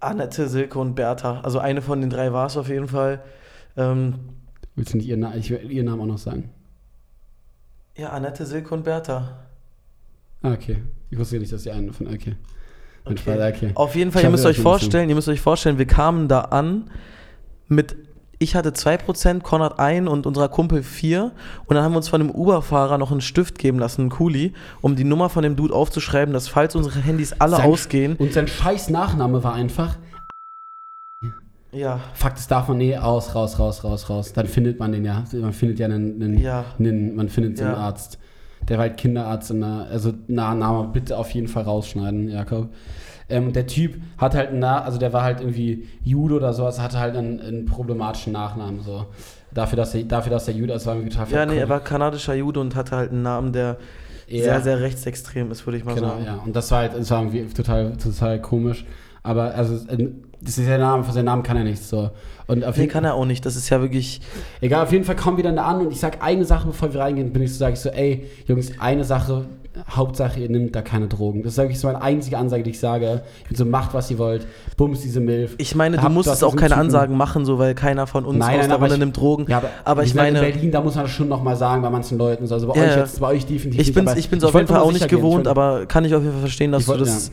Annette, Silke und Bertha. Also eine von den drei war es auf jeden Fall. Ähm, Willst du nicht ihren, Na ich will ihren Namen auch noch sagen? ja, Annette, Silke und Bertha. Ah, okay. Ich wusste nicht, dass die eine von. Okay. Okay. Spaß, okay. Auf jeden Fall, Ich ihr müsst euch vorstellen, ihr müsst euch vorstellen, wir kamen da an mit, ich hatte 2%, Konrad 1 und unser Kumpel 4 und dann haben wir uns von dem Uber-Fahrer noch einen Stift geben lassen, einen Kuli, um die Nummer von dem Dude aufzuschreiben, dass falls unsere Handys alle Sein- ausgehen, Und sein scheiß Nachname war einfach. ja, Fuck, das darf man nee, aus, raus, raus, raus, raus. Dann findet man den ja. Man findet ja einen, einen, Ja. einen man findet so einen Ja. Arzt. Der war halt Kinderarzt in der, also na, Name bitte auf jeden Fall rausschneiden, Jakob. Ähm, der Typ hat halt einen, Na- also der war halt irgendwie Jude oder sowas, hatte halt einen, einen problematischen Nachnamen so. Dafür, dass er, dafür, dass er Jude ist, war mir total ja, nee, er war kanadischer Jude und hatte halt einen Namen, der eher. sehr, sehr rechtsextrem ist, würde ich mal Genau, sagen. ja. Und das war halt, das war irgendwie total, total komisch. Aber also, äh, das ist der Name, von seinem Namen kann er nichts so. Und auf Nee, kann er auch nicht. Das ist ja wirklich. Egal, auf jeden Fall kommen wir dann da an und ich sag eine Sache, bevor wir reingehen, bin ich so, sag ich so, ey, Jungs, eine Sache, Hauptsache, ihr nimmt da keine Drogen. Das ist wirklich so meine einzige Ansage, die ich sage. Ich bin so, macht, was ihr wollt, bums diese Milf. Ich meine, du Habt musst was auch keine Typen- Ansagen machen, so weil keiner von uns Nein, aus nein, der aber Runde nimmt Drogen. Ja, aber, aber ich meine, In Berlin, da muss man das schon nochmal sagen bei manchen Leuten. So. Also bei Ja, euch ja. jetzt, bei euch definitiv ich nicht, bin's, aber ich bin's auf wollte jeden Fall auch nicht gewohnt, aber kann ich auf jeden Fall verstehen, dass Ich du das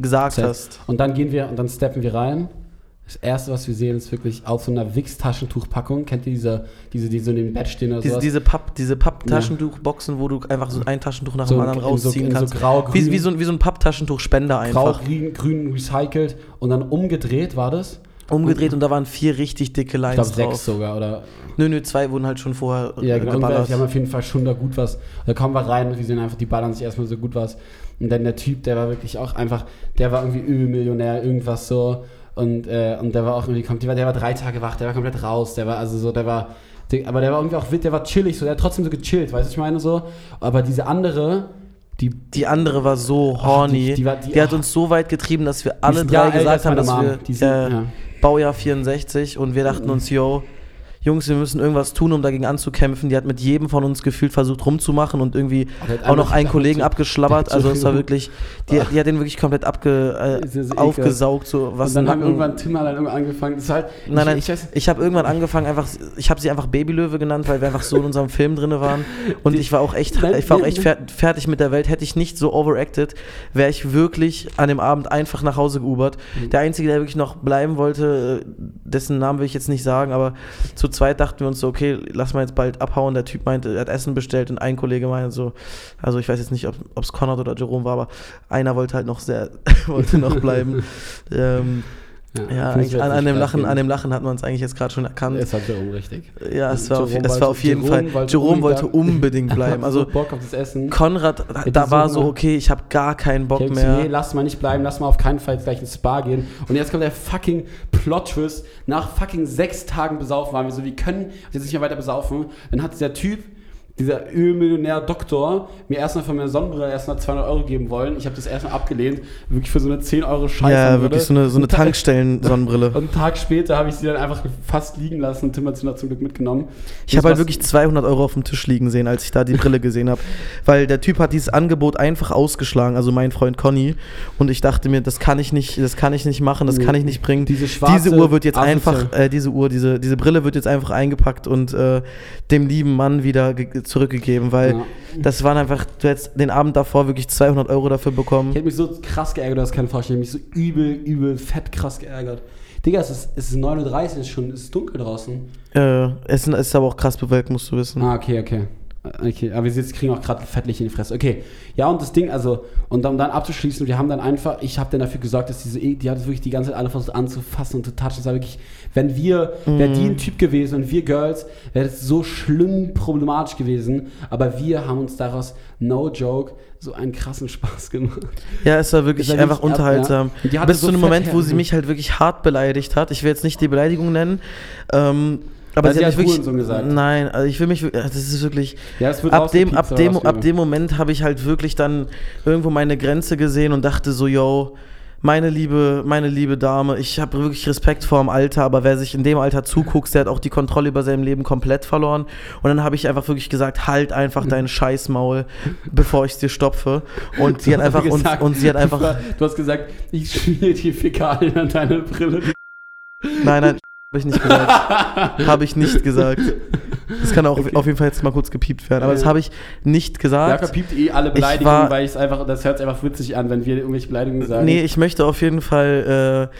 gesagt Safe. hast. Und dann gehen wir und dann steppen wir rein. Das erste, was wir sehen, ist wirklich auf so einer Wix-Taschentuchpackung. Kennt ihr diese, diese, die so neben dem Bett stehen oder Diese, sowas? diese Papp, diese Papptaschentuchboxen, wo du einfach so ein Taschentuch nach So dem anderen in so- rausziehen in so kannst. grau, wie, grün. wie, so, ein- wie so ein Papptaschentuchspender Grau, einfach. grün, grün recycelt und dann umgedreht, war das? Umgedreht und da waren vier richtig dicke Ich Lines glaube drauf. sechs sogar, oder? Nö, nö, zwei wurden halt schon vorher Ja, äh, genau. Und geballert. wir haben auf jeden Fall schon da gut was. Da kommen wir rein und wir sehen einfach, die ballern sich erstmal so gut was. Und dann der Typ, der war wirklich auch einfach, der war irgendwie Ölmillionär, irgendwas so. Und, äh, und der war auch irgendwie, kommt, der war, der war drei Tage wach, der war komplett raus, der war also so, der war, der, aber der war irgendwie auch der war chillig, so, der hat trotzdem so gechillt, weißt du, ich meine so. Aber diese andere, die, Die andere war so horny. die- die, die war- die- hat ach. uns so weit getrieben, dass wir alle drei Jahr gesagt haben, dass Mom. wir Die sind- äh, ja. Baujahr 64 und wir dachten uns, yo, Jungs, wir müssen irgendwas tun, um dagegen anzukämpfen. Die hat mit jedem von uns gefühlt versucht rumzumachen und irgendwie hat auch noch einen Kollegen abgeschlabbert. Also es war wirklich, die, die hat den wirklich komplett abge, äh, so aufgesaugt, so was und dann Nacken- irgendwann Tim dann irgendwann angefangen, das ist halt, Nein, nein, ich, ich, ich habe irgendwann angefangen, einfach, ich habe sie einfach Babylöwe genannt, weil wir einfach so in unserem Film drin waren. Und ich war auch echt, Nein, ich war auch echt fer fertig mit der Welt. Hätte ich nicht so overacted, wäre ich wirklich an dem Abend einfach nach Hause geubert. Mhm. Der Einzige, der wirklich noch bleiben wollte, dessen Namen will ich jetzt nicht sagen, aber zu zweit dachten wir uns so, okay, lass mal jetzt bald abhauen. Der Typ meinte, er hat Essen bestellt und ein Kollege meinte so, also ich weiß jetzt nicht, ob es Konrad oder Jerome war, aber einer wollte halt noch sehr, wollte noch bleiben. ähm, ja, jetzt an, an, nicht dem Lachen, an dem Lachen hat man es eigentlich jetzt gerade schon erkannt. Ist halt Jerome richtig. Ja, es war, auf, es war wollte- auf jeden Jerome Fall. wollte Jerome wollte unbedingt- bleiben. Also Bock auf das Essen. Konrad, da, war so, okay, ich habe gar keinen Bock gesagt, mehr. nee, lass mal nicht bleiben, lass mal auf keinen Fall jetzt gleich ins Spa gehen. Und jetzt kommt der fucking Plot-Twist. Nach fucking sechs Tagen besaufen waren wir so, wir können jetzt nicht mehr weiter besaufen. Dann hat dieser Typ, dieser Ölmillionär Doktor, mir erstmal von meiner Sonnenbrille erstmal 200 Euro geben wollen. Ich habe das erstmal abgelehnt, wirklich für so eine 10 Euro Scheiße. ja, wirklich so eine, so eine Tankstellen-Sonnenbrille. Und einen Tag später habe ich sie dann einfach fast liegen lassen und Tim hat sie zum Glück mitgenommen. Ich habe halt wirklich 200 Euro auf dem Tisch liegen sehen, als ich da die Brille gesehen habe. Weil der Typ hat dieses Angebot einfach ausgeschlagen, also mein Freund Conny. Und ich dachte mir, das kann ich nicht, das kann ich nicht machen, das Nee. kann ich nicht bringen. Diese schwarze, Uhr wird jetzt asozial- einfach, äh, diese Uhr, diese, diese Brille wird jetzt einfach eingepackt und äh, dem lieben Mann wieder zurückgegeben, weil Ja. das waren einfach, du hättest den Abend davor wirklich 200 Euro dafür bekommen. Ich hätte mich so krass geärgert, du hast keine Vorstellung. Ich hätte mich so übel, übel, fett krass geärgert. Digga, es ist, es ist 9.30 Uhr, es ist schon, es ist dunkel draußen. Äh, es ist- es ist aber auch krass bewölkt, musst du wissen. Ah, okay, okay. Okay, aber wir jetzt kriegen auch gerade fettlich in die Fresse. Okay, ja, und das Ding, also, und um dann abzuschließen, wir haben dann einfach, ich habe dann dafür gesorgt, dass diese, E- die hat es wirklich die ganze Zeit alle versucht anzufassen und zu touchen. Es war wirklich, wenn wir, wäre die ein Typ gewesen und wir Girls, wäre das so schlimm problematisch gewesen. Aber wir haben uns daraus, no joke, so einen krassen Spaß gemacht. Ja, es war wirklich einfach ab- unterhaltsam. ja. Bis so zu einem Moment, wo sie mich halt wirklich hart beleidigt hat. Ich will jetzt nicht die Beleidigung nennen. Ähm, aber sie hat wirklich. Hurensohn gesagt. Nein, also ich will mich. Das ist wirklich. Ja, es wird Ab dem, ab, dem, ab dem Moment habe ich halt wirklich dann irgendwo meine Grenze gesehen und dachte so, yo, meine liebe, meine liebe Dame, ich habe wirklich Respekt vor dem Alter, aber wer sich in dem Alter zuguckt, der hat auch die Kontrolle über sein Leben komplett verloren. Und dann habe ich einfach wirklich gesagt, halt einfach dein Scheißmaul, bevor ich es dir stopfe. Und sie hat einfach, und, gesagt, und sie hat einfach, Du hast gesagt, ich schmier die Fäkalien an deine Brille. Nein, nein, habe ich nicht gesagt. habe ich nicht gesagt. Das kann auch auf jeden Fall jetzt mal kurz gepiept werden. Aber das habe ich nicht gesagt. Jakob piept eh alle Ich Beleidigungen, war- weil ich es einfach, das hört sich einfach witzig an, wenn wir irgendwelche Beleidigungen sagen. Nee, ich möchte auf jeden Fall, äh,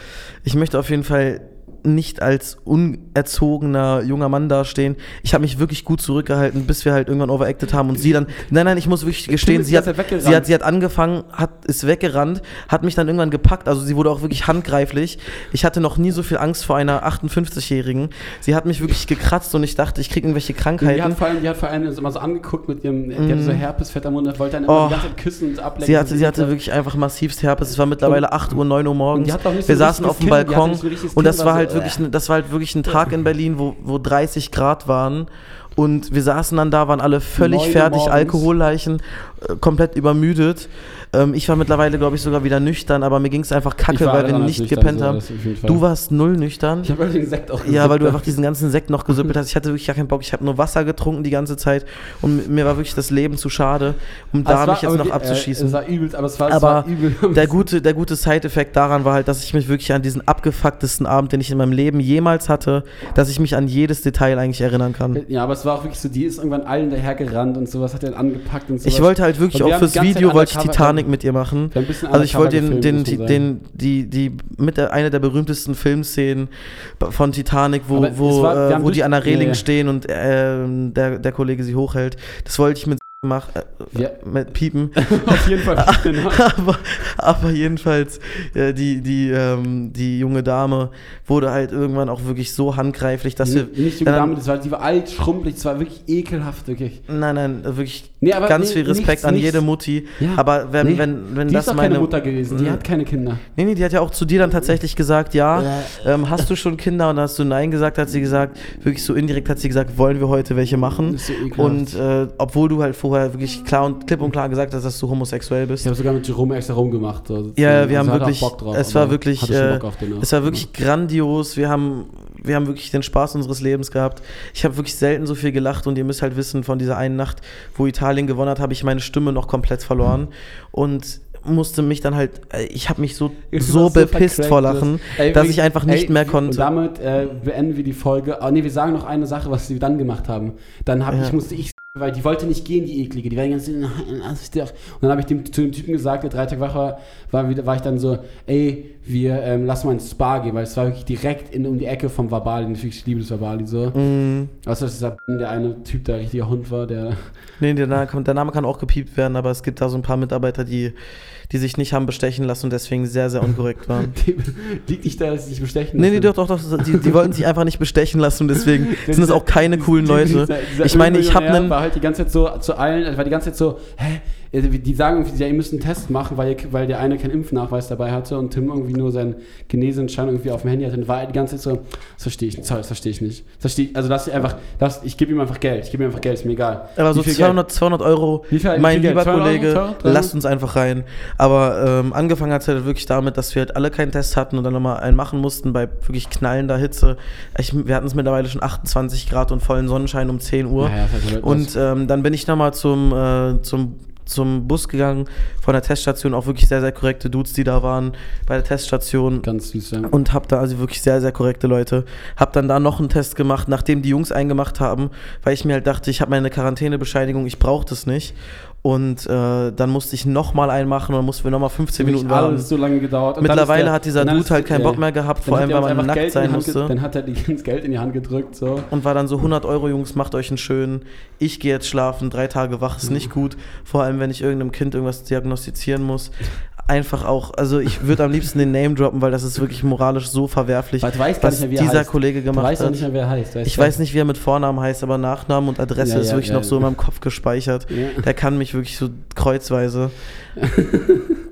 ich möchte auf jeden Fall nicht als unerzogener junger Mann dastehen. Ich habe mich wirklich gut zurückgehalten, bis wir halt irgendwann overacted haben und sie dann, nein, nein, ich muss wirklich gestehen, sie hat, sie hat, sie hat angefangen, hat, ist weggerannt, hat mich dann irgendwann gepackt, also sie wurde auch wirklich handgreiflich. Ich hatte noch nie so viel Angst vor einer 58-Jährigen. Sie hat mich wirklich gekratzt und ich dachte, ich kriege irgendwelche die hat Krankheiten. vor allem, die hat vor allem immer so angeguckt mit ihrem, die hatte so Herpes, fetter Mund, und wollte dann Oh. immer die ganze Zeit küssen und ablecken. Sie hatte, sie hatte wirklich einfach massivst Herpes. Es war mittlerweile 8 Uhr, 9 Uhr morgens. Wir saßen auf dem Balkon und das war war halt wirklich, ne- das war halt wirklich ein Tag in Berlin, wo, wo 30 Grad waren Und wir saßen dann da, waren alle völlig Uhr fertig. Alkoholleichen, äh, komplett übermüdet. Ähm, ich war mittlerweile, glaube ich, sogar wieder nüchtern, aber mir ging es einfach kacke, weil wir nicht nüchtern, gepennt so, haben. Du warst null nüchtern. Ich habe den Sekt auch Ja, weil du einfach diesen ganzen Sekt noch gesüppelt hast. Ich hatte wirklich gar keinen Bock. Ich habe nur Wasser getrunken die ganze Zeit und mir war wirklich das Leben zu schade, um Also da mich jetzt noch die- abzuschießen. Äh, es war übel, aber es war, es Aber war übel. der gute, der gute Side-Effekt daran war halt, dass ich mich wirklich an diesen abgefucktesten Abend, den ich in meinem Leben jemals hatte, dass ich mich an jedes Detail eigentlich erinnern kann. Ja, aber es war auch wirklich so, die ist irgendwann allen dahergerannt und sowas, hat er angepackt und sowas. Ich wollte halt wirklich auch fürs Video wollte ich undercover- Titanic mit ihr machen. Also ich wollte den, den, den, die, die, mit der, eine der berühmtesten Filmszenen von Titanic, wo, wo, war- äh, wo die an der Reling ja, ja. stehen und ähm, der, der Kollege sie hochhält. Das wollte ich mit machen, äh, Ja. mit Piepen. Auf jeden Fall. genau. aber, aber jedenfalls, äh, die, die, ähm, die junge Dame wurde halt irgendwann auch wirklich so handgreiflich, dass wir. nicht, junge Dame, das war, die war alt, schrumpelig, das war wirklich ekelhaft, wirklich. Nein, nein, wirklich Nee, aber ganz nee, viel Respekt nichts, an nichts. jede Mutti. Ja. Aber wenn, Nee, wenn, wenn die das ist doch meine. keine Mutter gewesen, die Mhm. hat keine Kinder. Nee, nee, die hat ja auch zu dir dann tatsächlich gesagt, ja, ähm, hast du schon Kinder? Und dann hast du Nein gesagt, hat sie gesagt, wirklich so indirekt hat sie gesagt, wollen wir heute welche machen? So. Und äh, obwohl du halt vorher wirklich klar und klipp und klar gesagt hast, dass du homosexuell bist. Ich habe sogar mit Jerome extra rumgemacht. So. Ja, Also wir haben hat auch wirklich, Bock drauf, es war wirklich, äh, auch. es war wirklich grandios. Wir haben, wir haben wirklich den Spaß unseres Lebens gehabt. Ich habe wirklich selten so viel gelacht und ihr müsst halt wissen, von dieser einen Nacht, wo Italien gewonnen hat, habe ich meine Stimme noch komplett verloren und musste mich dann halt, äh, ich habe mich so, so bepisst vor Lachen, Ey, dass ich einfach nicht ey, mehr Und konnte. damit äh, beenden wir die Folge. Oh nee, wir sagen noch eine Sache, was sie dann gemacht haben. Dann hab Ja. ich, musste ich, weil die wollte nicht gehen, die eklige. Die war die ganze Zeit, nein, doch. Und dann habe ich dem, zu dem Typen gesagt, der drei Tage wach war, war, wieder, war ich dann so, ey, wir ähm, lass mal ins Spa gehen, weil es war wirklich direkt in, um die Ecke vom Vabali. Natürlich, ich liebe das Vabali so. Mm, Außer dass dieser der eine Typ, der richtiger Hund war, der. nee, der Name, der Name kann auch gepiept werden, aber es gibt da so ein paar Mitarbeiter, die, die sich nicht haben bestechen lassen und deswegen sehr, sehr unkorrekt waren. liegt nicht da, dass sie sich bestechen Nee, nee, lassen. doch, doch, doch. Die, die wollten sich einfach nicht bestechen lassen und deswegen sind es auch keine coolen Leute. Dieser- dieser Ich meine, ich habe einen. war halt die ganze Zeit so zu allen, war die ganze Zeit so, hä? Die sagen irgendwie, ja, ihr müsst einen Test machen, weil, ihr, weil der eine keinen Impfnachweis dabei hatte und Tim irgendwie nur seinen Genesenschein irgendwie auf dem Handy hatte. Und war die ganze Zeit so, das verstehe ich nicht, sorry, das verstehe ich nicht. Das verstehe also lass ich einfach, lass, ich gebe ihm einfach Geld, ich gebe ihm einfach Geld, ist mir egal. Aber so Wie viel 200, 200 Euro, Wie viel- wie mein Geld? lieber 200 Euro? Kollege, 200, 300? lasst uns einfach rein. Aber ähm, angefangen hat es halt wirklich damit, dass wir halt alle keinen Test hatten und dann nochmal einen machen mussten bei wirklich knallender Hitze. Ich, wir hatten es mittlerweile schon 28 Grad und vollen Sonnenschein um 10 Uhr. Ja, ja, das ist halt Und ähm, dann bin ich nochmal zum, äh, zum, zum Bus gegangen von der Teststation. Auch wirklich sehr, sehr korrekte Dudes, die da waren bei der Teststation. ganz süß, ja. Und hab da also wirklich sehr, sehr korrekte Leute. Hab dann da noch einen Test gemacht, nachdem die Jungs eingemacht haben, weil ich mir halt dachte, ich habe meine Quarantänebescheinigung, ich brauche das nicht. Und äh, dann musste ich nochmal einen machen und dann mussten wir nochmal 15 Minuten warten. so lange gedauert. Und Mittlerweile der- hat dieser Dude halt keinen. Bock mehr gehabt, vor allem, weil man nackt Geld sein musste. Dann hat er die, das Geld in die Hand gedrückt, so. Und war dann so 100 Euro, Jungs, macht euch einen schönen. Ich gehe jetzt schlafen, drei Tage wach ist nicht gut. Vor allem, wenn ich irgendeinem Kind irgendwas diagnostizieren muss. Einfach auch, also ich würde am liebsten den Name droppen, weil das ist wirklich moralisch so verwerflich, du weißt was nicht mehr, er dieser heißt. Kollege gemacht weißt auch hat. nicht mehr, wer er heißt. weißt Ich weiß nicht, wie er mit Vornamen heißt, aber Nachnamen und Adresse Ja, ist ja, wirklich ja, noch so in meinem Kopf gespeichert. Der kann mich wirklich so kreuzweise.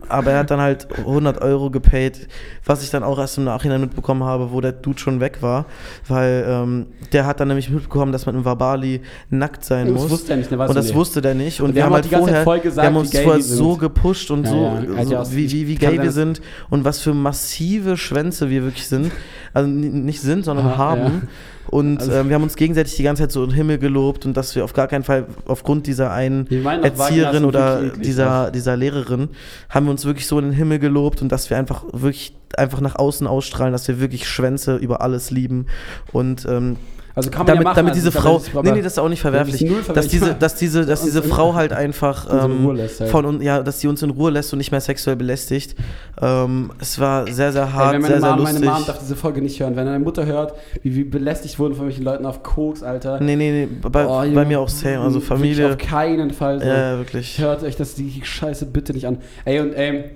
aber er hat dann halt 100 Euro gepaid, was ich dann auch erst im Nachhinein mitbekommen habe, wo der Dude schon weg war. Weil ähm, der hat dann nämlich mitbekommen, dass man im Wabali nackt sein das muss. wusste er nicht, weiß und das nicht. wusste der nicht. Und, Und wir, wir haben halt Zeit vorher, gesagt, wir haben uns vorher so gepusht und Ja, so, ja. So wie, wie, wie gay wir sind und was für massive Schwänze wir wirklich sind. Also nicht sind, sondern Aha, haben. ja. Und Also- ähm, wir haben uns gegenseitig die ganze Zeit so in den Himmel gelobt und dass wir auf gar keinen Fall aufgrund dieser einen Erzieherin oder dieser, dieser Lehrerin haben wir uns wirklich so in den Himmel gelobt und dass wir einfach wirklich einfach nach außen ausstrahlen, dass wir wirklich Schwänze über alles lieben. Und ähm, Also kann man damit, ja machen, damit also diese Frau, aber- nee, nee, das ist auch nicht verwerflich, null dass verwerflich. diese, dass diese, dass diese Frau halt einfach ähm, Ruhe lässt halt. von uns, ja, dass sie uns in Ruhe lässt und nicht mehr sexuell belästigt. Ähm, es war sehr, sehr Ey, hart, meine, sehr, sehr Mom, lustig. meine Mom darf diese Folge nicht hören. Wenn deine Mutter hört, wie wir belästigt wurden von welchen Leuten auf Koks, Alter. nee, nee, nee, bei, Oh, bei mir auch same, also Familie. Auf keinen Fall. So. Ja, wirklich. Hört euch das die Scheiße bitte nicht an. Ey, und ey,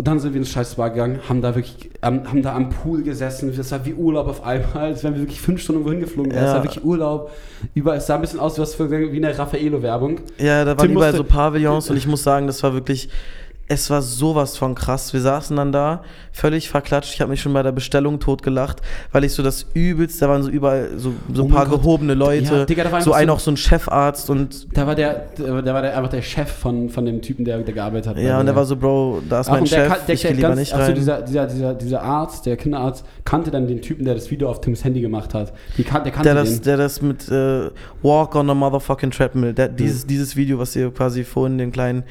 und dann sind wir ins scheiß Bar gegangen, haben da wirklich, ähm, haben da am Pool gesessen. Das war wie Urlaub auf einmal, als wären wir wirklich fünf Stunden wären. Es Ja. war wirklich Urlaub. Überall, es sah ein bisschen aus wie eine Raffaello-Werbung. Ja, da waren Tim überall musste- so Pavillons und ich muss sagen, das war wirklich. Es war sowas von krass. Wir saßen dann da, völlig verklatscht. Ich habe mich schon bei der Bestellung totgelacht, weil ich so das übelste, da waren so überall so, so Oh ein paar Gott. gehobene Leute, Ja, Digga, da war so ein so- auch so ein Chefarzt und Da war der, da war der einfach der Chef von, von dem Typen, der, der gearbeitet hat. ja, und der war so, Bro, da ist Ach, mein Chef, der, ich der ganz- nicht rein. dieser, dieser, dieser, dieser Arzt, der Kinderarzt, kannte dann den Typen, der das Video auf Tims Handy gemacht hat. Die kan der kannte der den. das, der das mit äh, Walk on a Motherfucking Treadmill, der, Mhm. dieses, dieses Video, was ihr quasi vorhin den kleinen,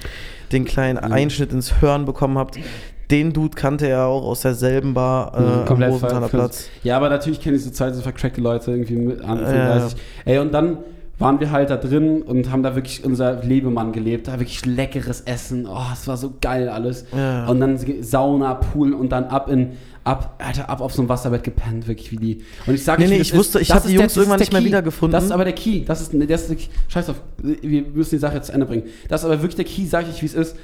den kleinen Einschnitt ins Hören bekommen habt, den Dude kannte er auch aus derselben Bar äh, Mhm, am Rosenthaler Platz. Ja, aber natürlich kenne ich so zwei so vercrackte Leute irgendwie mit ja. 30. Ey, und dann waren wir halt da drin und haben da wirklich unser Lebemann gelebt. Da wirklich leckeres Essen. Oh, es war so geil alles. Ja. Und dann Sauna, Pool und dann ab in ab, Alter, ab auf so ein Wasserbett gepennt, wirklich wie die. Und ich sage Nee, nee, ich ist. wusste, ich Das hab die Jungs ist irgendwann der nicht mehr wiedergefunden. Das ist aber der Key. Das ist, das ist der Key. Scheiß auf. Wir müssen die Sache jetzt zu Ende bringen. Das ist aber wirklich der Key, sage ich, wie es ist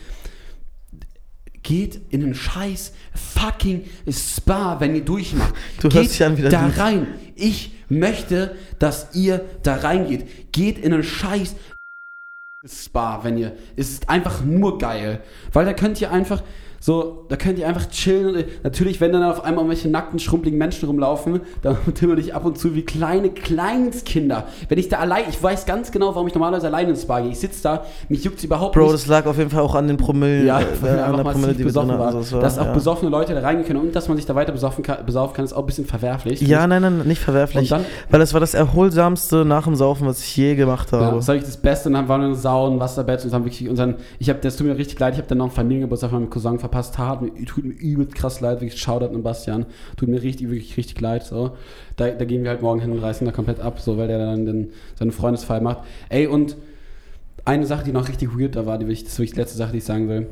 geht in einen scheiß fucking Spa, wenn ihr durchmacht. Du geht hörst dich an wie der da rein. Ich möchte, dass ihr da reingeht. Geht in einen scheiß Spa, wenn ihr. Es ist einfach nur geil. Weil da könnt ihr einfach so, da könnt ihr einfach chillen. Natürlich, wenn dann auf einmal irgendwelche nackten, schrumpeligen Menschen rumlaufen, dann timmel ich ab und zu wie kleine Kleinstkinder. Wenn ich da allein, ich weiß ganz genau, warum ich normalerweise alleine ins Spa gehe. Ich sitze da, mich juckt's überhaupt Bro, nicht. das lag auf jeden Fall auch an den Promillen, Ja, äh, an der Promille, die besoffen hatten. waren. Also es war- dass auch ja. besoffene Leute da reingehen können und dass man sich da weiter besaufen kann, besaufen kann ist auch ein bisschen verwerflich. Ja, nein, nein, nicht verwerflich. Dann- weil es war das erholsamste nach dem Saufen, was ich je gemacht Ja, habe. das war wirklich das Beste. Und dann waren wir in Sauen, Wasserbett und haben wirklich unseren. Ich habe, das tut mir richtig leid. Ich habe dann noch einen Familiengeburtstag von meinem Cousin verpasst. Tat mir, tut mir übelst krass leid. Wirklich Shoutout an Bastian. Tut mir richtig, wirklich richtig leid. So. Da, da gehen wir halt morgen hin und reißen da komplett ab, so, weil der dann den, seinen Freundesfall macht. Ey, und eine Sache, die noch richtig weird da war, die, das ist wirklich die letzte Sache, die ich sagen will.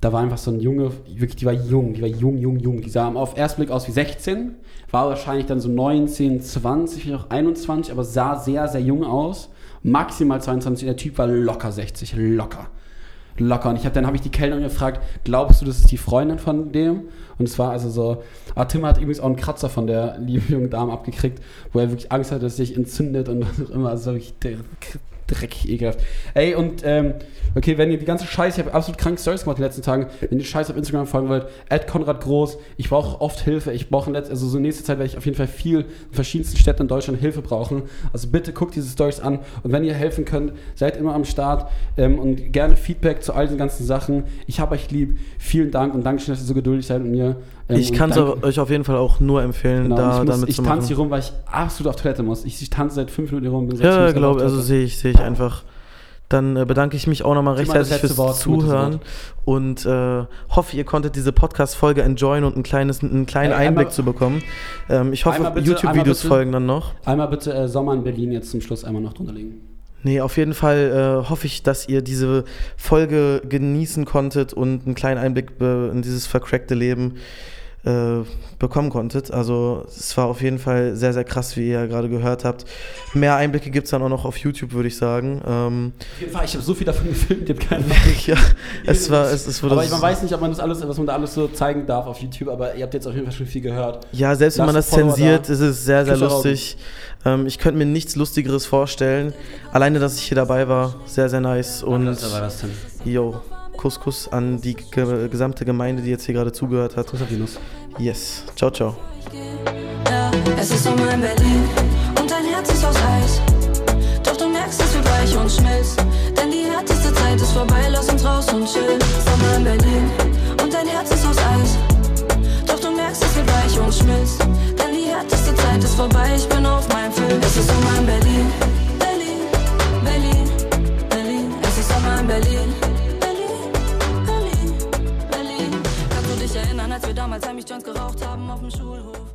Da war einfach so ein Junge, wirklich, die war jung, die war jung, jung, jung. Die sah auf den ersten Blick aus wie 16, war wahrscheinlich dann so 19, 20, vielleicht auch 21, aber sah sehr, sehr jung aus. Maximal 22, der Typ war locker 60, locker. Locker. Und ich hab, dann habe ich die Kellnerin gefragt, glaubst du, das ist die Freundin von dem? Und es war also so, ah, Tim hat übrigens auch einen Kratzer von der lieben jungen Dame abgekriegt, wo er wirklich Angst hat, dass er sich entzündet und was auch immer. Also wirklich dreck- ekelhaft. Ey, und ähm, okay, wenn ihr die ganze Scheiße, ich habe absolut kranke Stories gemacht in den letzten Tagen, wenn ihr Scheiße auf Instagram folgen wollt, at Konrad Groß, ich brauche oft Hilfe, ich brauche in letz- also so in nächster Zeit werde ich auf jeden Fall viel in verschiedensten Städten in Deutschland Hilfe brauchen. Also bitte guckt diese Stories an und wenn ihr helfen könnt, seid immer am Start ähm, und gerne Feedback zu all diesen ganzen Sachen. Ich habe euch lieb, vielen Dank und Dankeschön, dass ihr so geduldig seid mit mir. Ähm, ich und kann es euch auf jeden Fall auch nur empfehlen, Genau, da ich, muss, damit ich zu tanze hier rum, weil ich absolut auf Toilette muss. Ich, ich tanze seit fünf Minuten hier rum. Bin Ja, glaube, also sehe ich, sehe ich einfach. Dann äh, bedanke ich mich auch nochmal recht herzlich fürs Wort, Zuhören und äh, hoffe, ihr konntet diese Podcast-Folge enjoyen und ein kleines, einen kleinen Ey, Einblick einmal- zu bekommen. Ähm, ich hoffe, YouTube-Videos folgen dann noch. Einmal bitte äh, Sommer in Berlin jetzt zum Schluss einmal noch drunter legen. Nee, auf jeden Fall äh, hoffe ich, dass ihr diese Folge genießen konntet und einen kleinen Einblick äh, in dieses vercrackte Leben äh, bekommen konntet. Also es war auf jeden Fall sehr, sehr krass, wie ihr ja gerade gehört habt. Mehr Einblicke gibt es dann auch noch auf YouTube, würde ich sagen. Ähm, Auf jeden Fall, ich habe so viel davon gefilmt, ich habe keine ja, es war, es, es wurde Aber man weiß nicht, ob man das alles, was man da alles so zeigen darf auf YouTube, aber ihr habt jetzt auf jeden Fall schon viel gehört. Ja, selbst wenn man das zensiert, da. ist es sehr, sehr Küsse lustig. Ähm, ich könnte mir nichts Lustigeres vorstellen. Alleine, dass ich hier dabei war, sehr, sehr nice. Und das denn. yo, Kuss, Kuss an die ge gesamte Gemeinde, die jetzt hier gerade zugehört hat. Kuss auf. Yes. Ciao, ciao. Es ist um mein Berlin und dein Herz ist aus Eis. Doch du merkst, dass wir weich und schmilzt. Denn die härteste Zeit ist vorbei, lass uns raus und chill. Sommer in Berlin und dein Herz ist aus Eis. Doch du merkst, dass wir weich und schmilzt. Denn die härteste Zeit ist vorbei, ich bin auf meinem Film. Es ist um mein Berlin, Berlin, Berlin, Berlin. Es ist Sommer in Berlin. als wir damals heimlich Joints geraucht haben auf dem Schulhof.